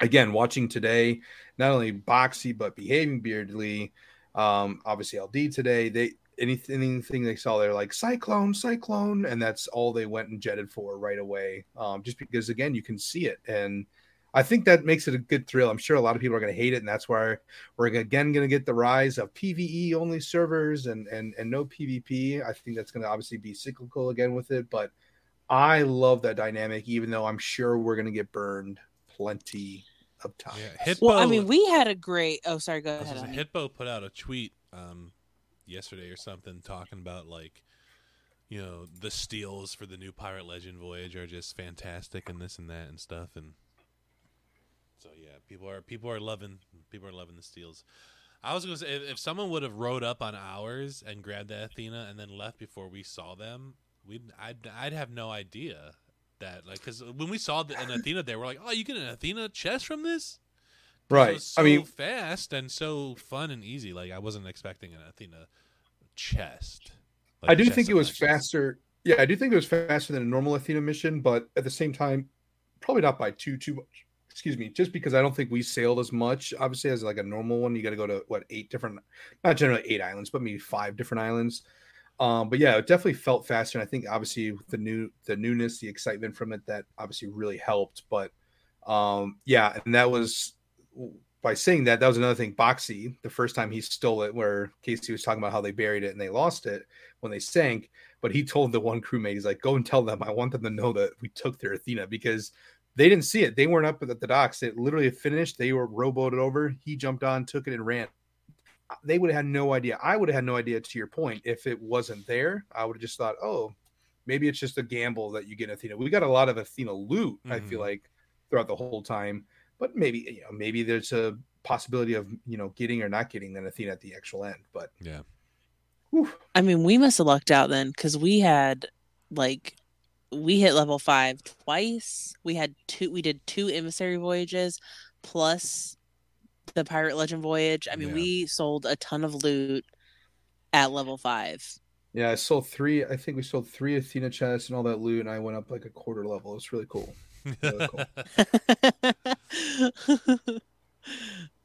again, watching today, not only Boxy but behaving beardly, um, obviously LD today. They anything anything they saw, they're like cyclone, cyclone, and that's all they went and jetted for right away. Um, just because again, you can see it, and I think that makes it a good thrill. I'm sure a lot of people are going to hate it, and that's why we're again going to get the rise of PVE only servers and and and no PvP. I think that's going to obviously be cyclical again with it, but I love that dynamic, even though I'm sure we're going to get burned plenty of time. Yeah, Hitbo. Well, I mean, we had a great. Oh, sorry. Go I ahead. say, Hitbo put out a tweet um, yesterday or something talking about like, you know, the steals for the new Pirate Legend voyage are just fantastic and this and that and stuff and so yeah, people are people are loving people are loving the steals. I was gonna say if, if someone would have rode up on ours and grabbed the Athena and then left before we saw them, we'd I'd I'd have no idea that like because when we saw the, an Athena there, we're like, oh, you get an Athena chest from this. Right. was I mean- fast and so fun and easy. Like I wasn't expecting an Athena chest. I do chest think it was legends. faster. Yeah, I do think it was faster than a normal Athena mission, but at the same time, probably not by too too much. Excuse me, just because I don't think we sailed as much. Obviously, as like a normal one, you got to go to what eight different, not generally eight islands, but maybe five different islands. Um, but yeah, it definitely felt faster. And I think obviously the new the newness, the excitement from it, that obviously really helped. But um, yeah, and that was by saying that, that was another thing. Boxy, the first time he stole it, where Casey was talking about how they buried it and they lost it when they sank. But he told the one crewmate, he's like, "Go and tell them. I want them to know that we took their Athena because they didn't see it. They weren't up at the docks. It literally finished. They were rowboated over. He jumped on, took it, and ran. They would have had no idea. I would have had no idea. To your point, if it wasn't there, I would have just thought, oh, maybe it's just a gamble that you get Athena. We got a lot of Athena loot. Mm-hmm. I feel mm-hmm. like throughout the whole time but maybe you know maybe there's a possibility of you know getting or not getting an Athena at the actual end. But yeah, whew. I mean, we must have lucked out then because we had like we hit level five twice. We had two. We did two emissary voyages plus the pirate legend voyage. I mean, yeah. we sold a ton of loot at level five. Yeah, I sold three. I think we sold three Athena chests and all that loot, and I went up like a quarter level. It's really cool. Really cool.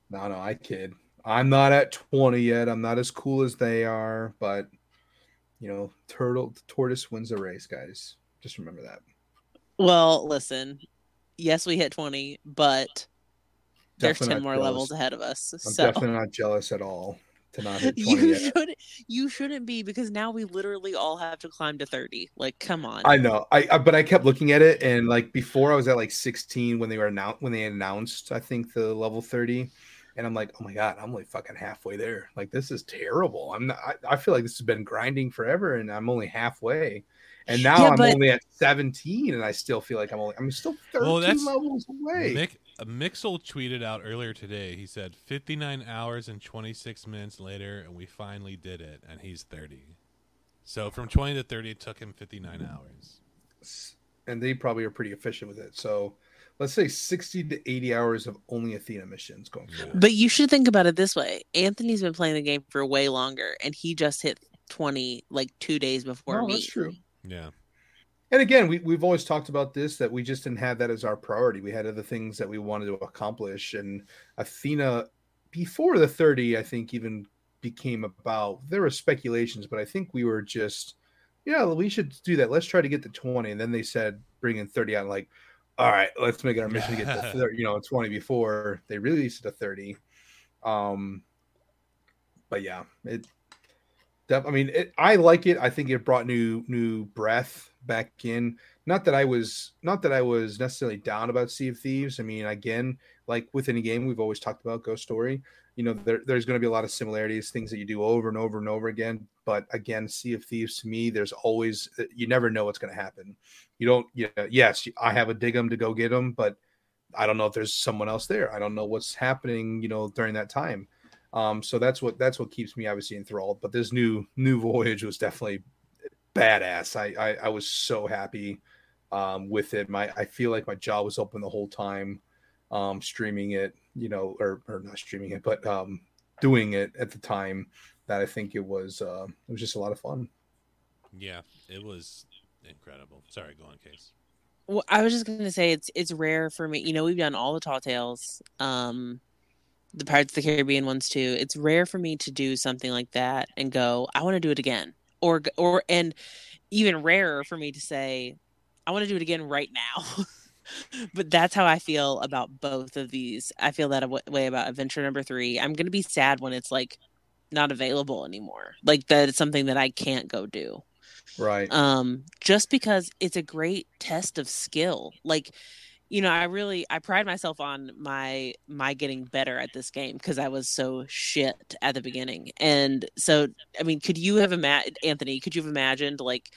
no, no, I kid. I'm not at 20 yet. I'm not as cool as they are, but you know, turtle tortoise wins the race, guys. Just remember that. Well, listen. Yes, we hit 20, but there's 10 more jealous. levels ahead of us. I'm so. definitely not jealous at all to not hit 20 you yet. should you shouldn't be because now we literally all have to climb to 30 like come on i know I, I, but i kept looking at it and like before i was at like 16 when they were announced when they announced i think the level 30 and i'm like oh my god i'm like fucking halfway there like this is terrible i'm not i, I feel like this has been grinding forever and i'm only halfway and now yeah, I'm but... only at 17, and I still feel like I'm only I'm still 13 well, levels away. Mick, Uh, Mixel tweeted out earlier today. He said 59 hours and 26 minutes later, and we finally did it. And he's 30. So from 20 to 30, it took him 59 hours. And they probably are pretty efficient with it. So let's say 60 to 80 hours of only Athena missions going forward. But you should think about it this way Anthony's been playing the game for way longer, and he just hit 20 like two days before no, me. That's true. Yeah and again, we, we've always talked about this that we just didn't have that as our priority. We had other things that we wanted to accomplish. And Athena, before the 30, I think even became about, there were speculations, but I think we were just, yeah, we should do that. Let's try to get to 20. And then they said, bring in 30 out. Like, all right, let's make it our mission to get to 30, you know, 20 before they released it to 30. Um, but yeah, it, I mean, it, I like it. I think it brought new new breath back in. Not that I was not that I was necessarily down about Sea of Thieves. I mean, again, like with any game, we've always talked about Ghost Story. You know, there, there's going to be a lot of similarities, things that you do over and over and over again. But again, Sea of Thieves to me, there's always uh, you never know what's going to happen. You don't. Yeah, yes, I have a dig them to go get them, but I don't know if there's someone else there. I don't know what's happening. You know, during that time. Um, so that's what that's what keeps me obviously enthralled. But this new new voyage was definitely badass. I I, I was so happy um, with it. My I feel like my jaw was open the whole time, um, streaming it. You know, or or not streaming it, but um, doing it at the time. That I think it was uh, it was just a lot of fun. Yeah, it was incredible. Sorry, go on, case. Well, I was just gonna say it's it's rare for me. You know, we've done all the tall tales. Um, the Pirates of the Caribbean ones too. It's rare for me to do something like that and go, I want to do it again. Or or and even rarer for me to say, I want to do it again right now. but that's how I feel about both of these. I feel that way about adventure number 3. I'm going to be sad when it's like not available anymore. Like that it's something that I can't go do. Right. Um just because it's a great test of skill. Like you know i really i pride myself on my my getting better at this game because i was so shit at the beginning. And so i mean could you have imagined anthony could you have imagined like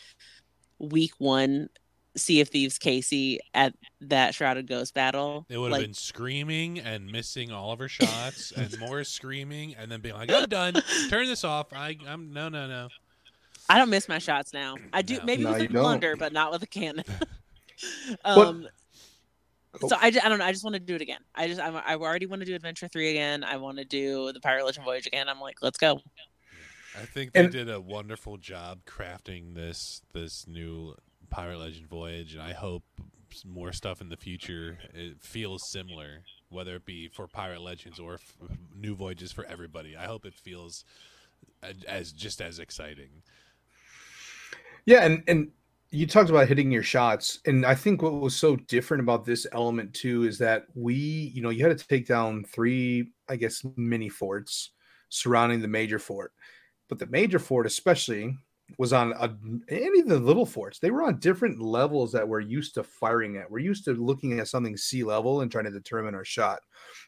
week one sea of thieves casey at that shrouded ghost battle? It would have like... been screaming and missing all of her shots and more screaming and then being like i'm done. Turn this off. I i'm no no no. I don't miss my shots now. I do no. maybe no, with a plunder but not with a cannon. Um Cool. So oh. I, just, I don't know. I just want to do it again. I just I'm, I already want to do Adventure Three again. I want to do the Pirate Legend Voyage again. I'm like, let's go. I think they and, did a wonderful job crafting this this new Pirate Legend Voyage, and I hope more stuff in the future it feels similar, whether it be for Pirate Legends or f- new voyages for everybody. I hope it feels as just as exciting. Yeah, and and you talked about hitting your shots, and I think what was so different about this element too is that we, you know, you had to take down three, I guess, mini forts surrounding the major fort, but the major fort especially was on a, any of the little forts. They were on different levels that we're used to firing at. We're used to looking at something sea level and trying to determine our shot.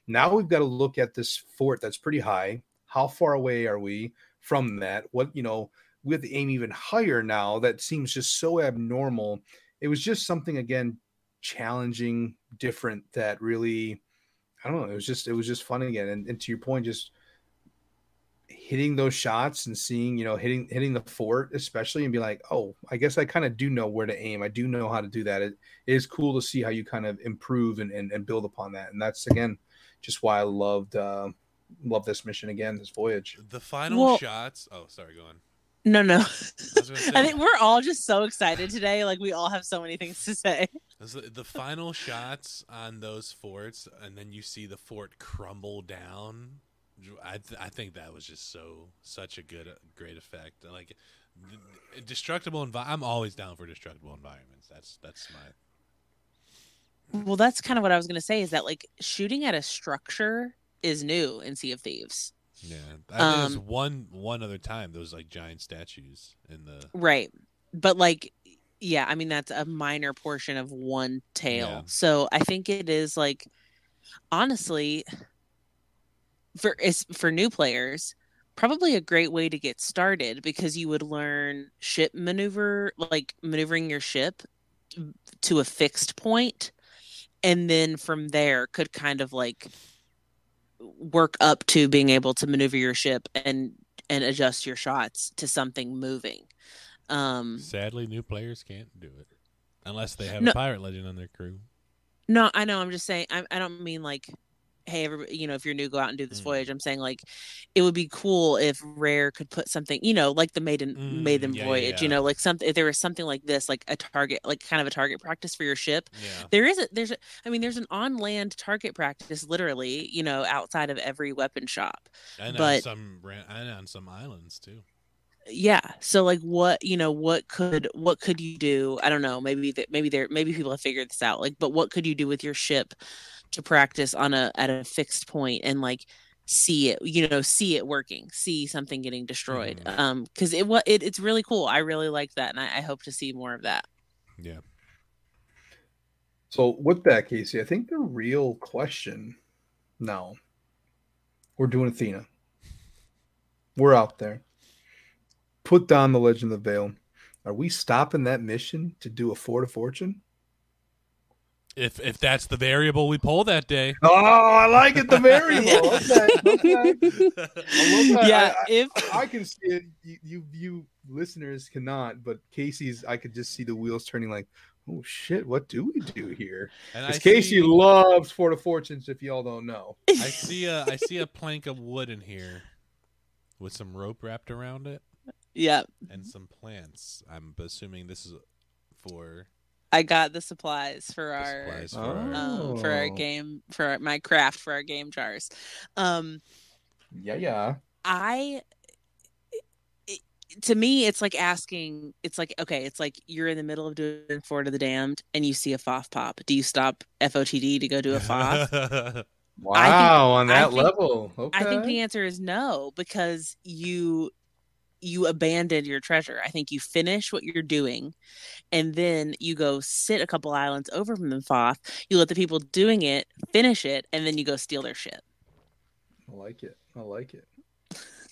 Now we've got to look at this fort that's pretty high. How far away are we from that? What you know we have to aim even higher now. That seems just so abnormal. It was just something again challenging, different that really I don't know. It was just it was just fun again. And, and to your point, just hitting those shots and seeing, you know, hitting hitting the fort especially and be like, oh, I guess I kind of do know where to aim. I do know how to do that. It, it is cool to see how you kind of improve and, and, and build upon that. And that's again just why I loved uh love this mission again, this voyage. The final Well- shots. Oh, sorry, go on. No, no. gonna say- I think we're all just so excited today. Like we all have so many things to say. The final shots on those forts, and then you see the fort crumble down. I th- I think that was just so such a good great effect. Like destructible envi- I'm always down for destructible environments. That's that's my Well, that's kind of what I was going to say is that like shooting at a structure is new in Sea of Thieves. Yeah. I think Um, one one other time those like giant statues in the Right. But like yeah, I mean that's a minor portion of one tale. Yeah. So I think it is like honestly for is for new players probably a great way to get started because you would learn ship maneuver like maneuvering your ship to a fixed point and then from there could kind of like work up to being able to maneuver your ship and and adjust your shots to something moving um sadly new players can't do it unless they have No. a pirate legend on their crew. no i know i'm just saying i, I don't mean like hey everybody you know if you're new go out and do this Mm. voyage i'm saying like it would be cool if rare could put something you know like the maiden Mm, maiden yeah, voyage you know like something if there was something like this like a target like kind of a target practice for your ship Yeah. there is a there's a i mean there's an on land target practice literally you know outside of every weapon shop And on some and on some islands too. yeah so like what you know what could what could you do i don't know maybe that maybe there maybe people have figured this out like but what could you do with your ship to practice on a at a fixed point and like see it you know see it working see something getting destroyed Mhm. um because it what it, it's really cool i really like that and I, I hope to see more of that Yeah. So with that, Casey, I think the real question now we're doing Athena. We're out there. Put down the Legend of the Veil. Are we stopping that mission to do a Fort of Fortune? If if that's the variable we pull that day. Oh, I like it. The variable. Okay, okay. I love that. yeah I- if I can see it. You, you, you listeners cannot, but Casey's. I could just see the wheels turning. Like, oh shit, what do we do here? Because Casey see, loves Fort of Fortunes. If y'all don't know, I see a I see a plank of wood in here with some rope wrapped around it yeah and some plants. I'm assuming this is for i got the supplies for the our supplies for our um, for our Oh. game for our, my craft for our game jars um yeah, yeah. I it, to me it's like asking it's like okay it's like you're in the middle of doing Fort of the Damned and you see a FOF pop do you stop FOTD to go do a FOF Wow, on I that think- level. Okay. I think the answer is no because you you abandon your treasure I think you finish what you're doing and then you go sit a couple islands over from the FOF. you let the people doing it finish it and then you go steal their shit I like it. I like it.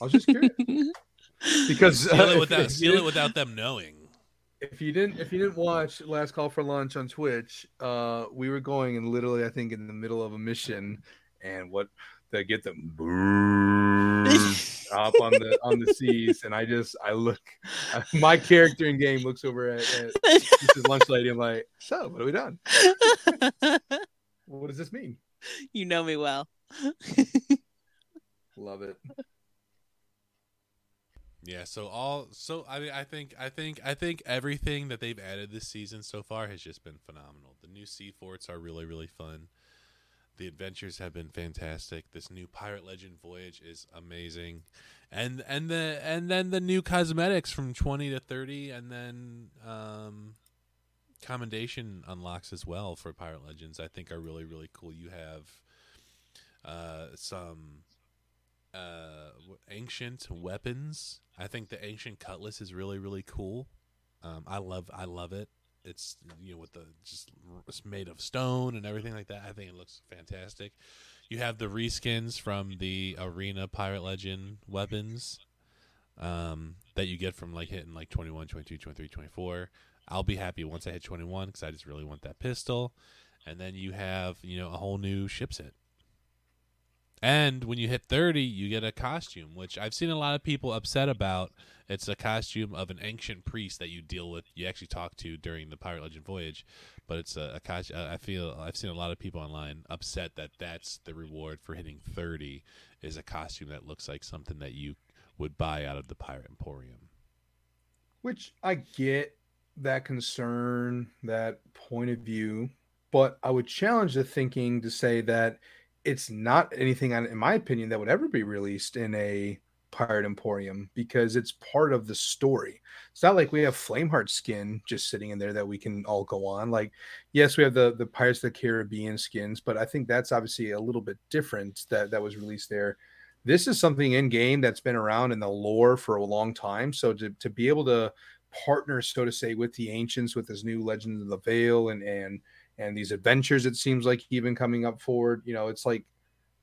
I was just curious because steal uh, it if- without if you steal it without them knowing. If you didn't, if you didn't watch Last Call for Lunch on Twitch, uh, we were going and literally, I think, in the middle of a mission, and what they get them up on the on the seas, and I just I look, my character in game looks over at, at Mrs. Lunch Lady. I'm like, so what have we done? What does this mean? you know me well Love it. Yeah, so all so I mean I think I think I think everything that they've added this season so far has just been phenomenal. The new sea forts are really really fun. The adventures have been fantastic. This new Pirate Legend Voyage is amazing, and and the and then the new cosmetics from twenty to thirty, and then um, commendation unlocks as well for Pirate Legends. I think are really really cool. You have uh, some uh, ancient weapons. I think the ancient cutlass is really really cool. Um, I love I love it. It's you know with the just it's made of stone and everything like that. I think it looks fantastic. You have the reskins from the arena pirate legend weapons um, that you get from like hitting like 21, 22, 23, 24. I'll be happy once I hit 21 because I just really want that pistol. And then you have you know a whole new ship set. And when you hit 30, you get a costume, which I've seen a lot of people upset about. It's a costume of an ancient priest that you deal with, you actually talk to during the Pirate Legend voyage. But it's a, a costume. Uh, I feel I've seen a lot of people online upset that that's the reward for hitting 30 is a costume that looks like something that you would buy out of the Pirate Emporium. Which I get that concern, that point of view, but I would challenge the thinking to say that it's not anything, in my opinion, that would ever be released in a Pirate Emporium because it's part of the story. It's not like we have Flameheart skin just sitting in there that we can all go on. Like, yes, we have the the Pirates of the Caribbean skins, but I think that's obviously a little bit different that that was released there. This is something in game that's been around in the lore for a long time. So to, to be able to partner, so to say, with the ancients with this new Legend of the Veil and and and these adventures, it seems like even coming up forward, you know, it's like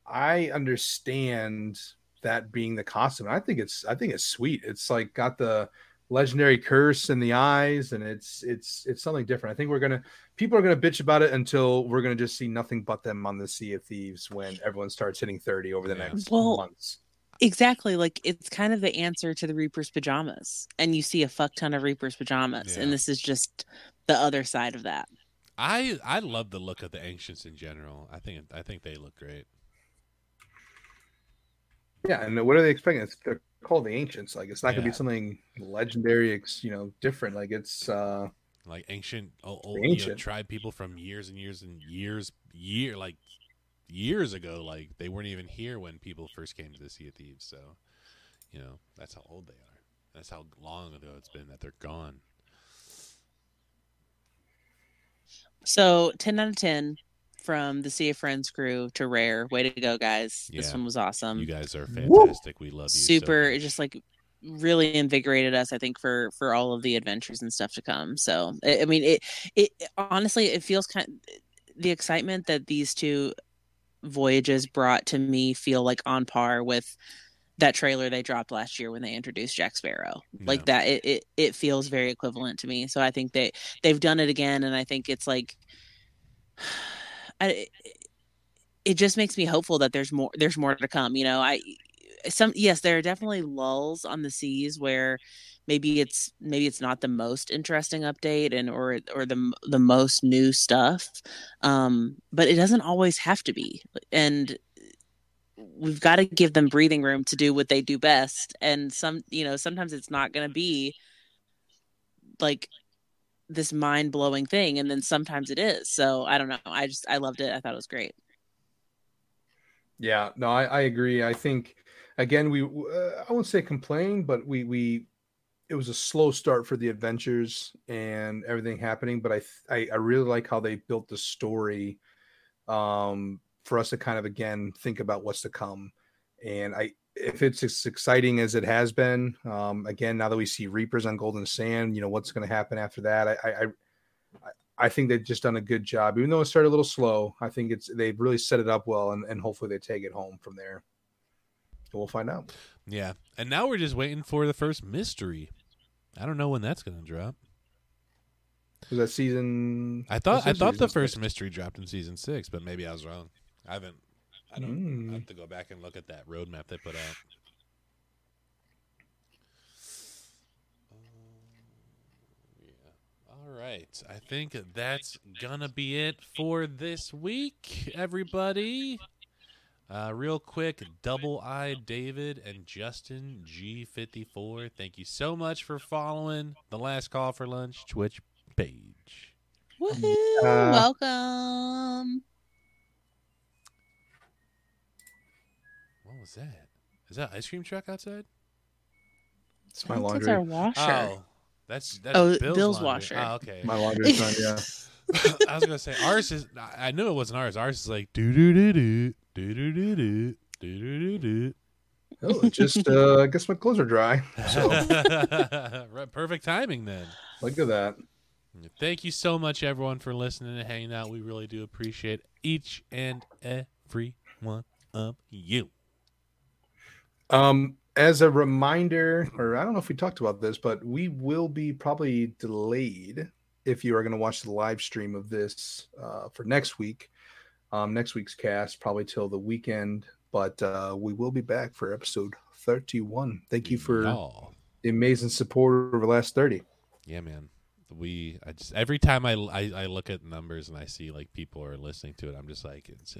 I understand that being the costume. I think it's I think it's sweet. It's like got the legendary curse in the eyes and it's it's it's something different. I think we're gonna people are gonna bitch about it until we're gonna just see nothing but them on the Sea of Thieves when everyone starts hitting 30 over the Yeah. next Well, months. Exactly. Like it's kind of the answer to the Reaper's pajamas. And you see a fuck ton of Reaper's pajamas. Yeah. And this is just the other side of that. I I love the look of the ancients in general. I think I think they look great. Yeah, and what are they expecting? It's they're called the ancients. Like it's not gonna be something legendary, ex- you know, different. Like it's uh Like ancient, old, old The you know, ancient. tribe people from years and years and years, year like years ago. Like they weren't even here when people first came to the Sea of Thieves. So, you know, that's how old they are. That's how long ago it's been that they're gone. So 10 out of 10 from the Sea of Friends crew to Rare. Way to go, guys. This one was awesome. you guys are Woo! fantastic. We love you. super it just like really invigorated us i think for for all of the adventures and stuff to come so i, I mean it it honestly it feels kind of, the excitement that these two voyages brought to me feel like on par with that trailer they dropped last year when they introduced jack sparrow. Like that it, it it feels very equivalent to me. So i think they they've done it again and i think it's like I, it just makes me hopeful that there's more there's more to come you know? I some yes there are definitely lulls on the seas where maybe it's maybe it's not the most interesting update and or or the the most new stuff um but it doesn't always have to be. And we've got to give them breathing room to do what they do best. And some you know sometimes it's not going to be like this mind-blowing thing and then sometimes it is. So i don't know. I just i loved it. I thought it was great. Yeah, no, I, I agree. I think again, we uh, I won't say complain, but we we it was a slow start for the adventures and everything happening. But I I, I really like how they built the story um, for us to kind of again think about what's to come. And I if it's as exciting as it has been, um, again now that we see Reapers on Golden Sand, you know what's going to happen after that. I, I I I think they've just done a good job, even though it started a little slow. I think it's they've really set it up well, and, and hopefully they take it home from there. And we'll find out. Yeah, and now we're just waiting for the first mystery. I don't know when that's going to drop. Was that season? I thought I thought the first six? mystery dropped in season six, but maybe I was wrong. I haven't. I don't. I Mm. have to go back and look at that roadmap they put out. Um, yeah. All right. I think that's gonna be it for this week, everybody. Uh, real quick, double eye David and Justin G54. Thank you so much for following the last call for lunch Twitch page. Woohoo! Uh, Welcome. Was that? Is that ice cream truck outside? It's my I think laundry. It's our washer. Oh, that's that's Oh, Bill's, Bill's washer. Oh, okay. My laundry's done. Yeah. I was gonna say ours is. I I knew it wasn't ours. Ours is like do do do do do do do do do do do Oh, just uh, I guess my clothes are dry. So. Right, Perfect timing then. look at that. Thank you so much, everyone, for listening and hanging out. We really do appreciate each and every one of you. Um, as a reminder, or I don't know if we talked about this, but we will be probably delayed if you are going to watch the live stream of this uh, for next week. Um, next week's cast probably till the weekend, but uh, we will be back for episode 31. Thank you for Y'all. the amazing support over the last 30. Yeah, man. We I just every time I, I I look at numbers and I see like people are listening to it, I'm just like it's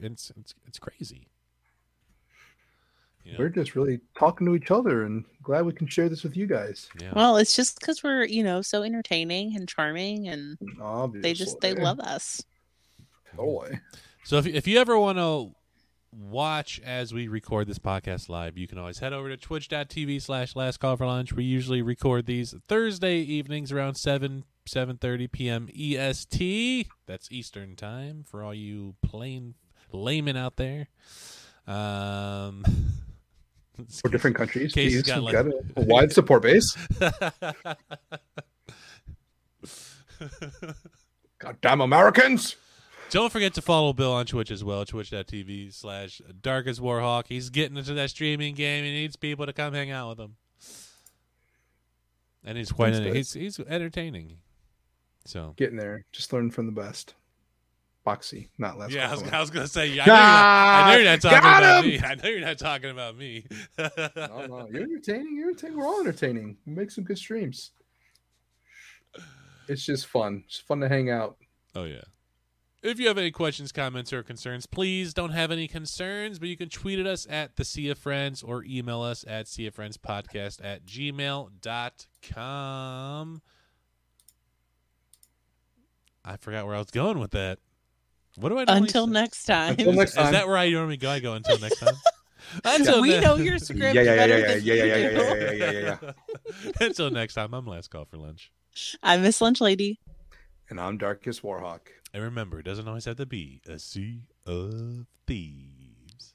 it's it's, it's crazy. You know? We're just really talking to each other and glad we can share this with you guys. yeah. Well, it's just because we're, you know, so entertaining and charming, and Obviously. they just they love us. Boy. So if if you ever want to watch as we record this podcast live, you can always head over to twitch.tv slash last call for lunch. We usually record these Thursday evenings around seven seven thirty PM EST. That's Eastern time for all you plain laymen out there. Um For different countries. Jeez, got, like- got a, a wide support base. Goddamn Americans. Don't forget to follow Bill on Twitch as well, twitch.tv slash darkest warhawk. He's getting into that streaming game. He needs people to come hang out with him. And he's quite he's he's entertaining. So Getting there. Just learn from the best. Boxy, not last. yeah, I was, I was gonna say yeah, I know you're not, I know you're not talking Got about him! me. I know you're not talking about me. no, no, you're entertaining. You're entertaining. We're all entertaining. We make some good streams. It's just fun. It's fun to hang out. Oh yeah. If you have any questions, comments, or concerns, please don't have any concerns, but you can tweet at us at the Sea of Friends or email us at Sea of Friends Podcast at gmail.com. I forgot where I was going with that. What do I normally Until say? next time. Until next time. Is that where I normally go? I go until next time. until we ne- know your script Yeah, yeah, yeah, better yeah, than yeah, yeah, you yeah, yeah, do. yeah, yeah, yeah, yeah, yeah. until next time, I'm last call for lunch. I'm Miss Lunch Lady. And I'm Darkest Warhawk. And remember, it doesn't always have to be a sea of thieves.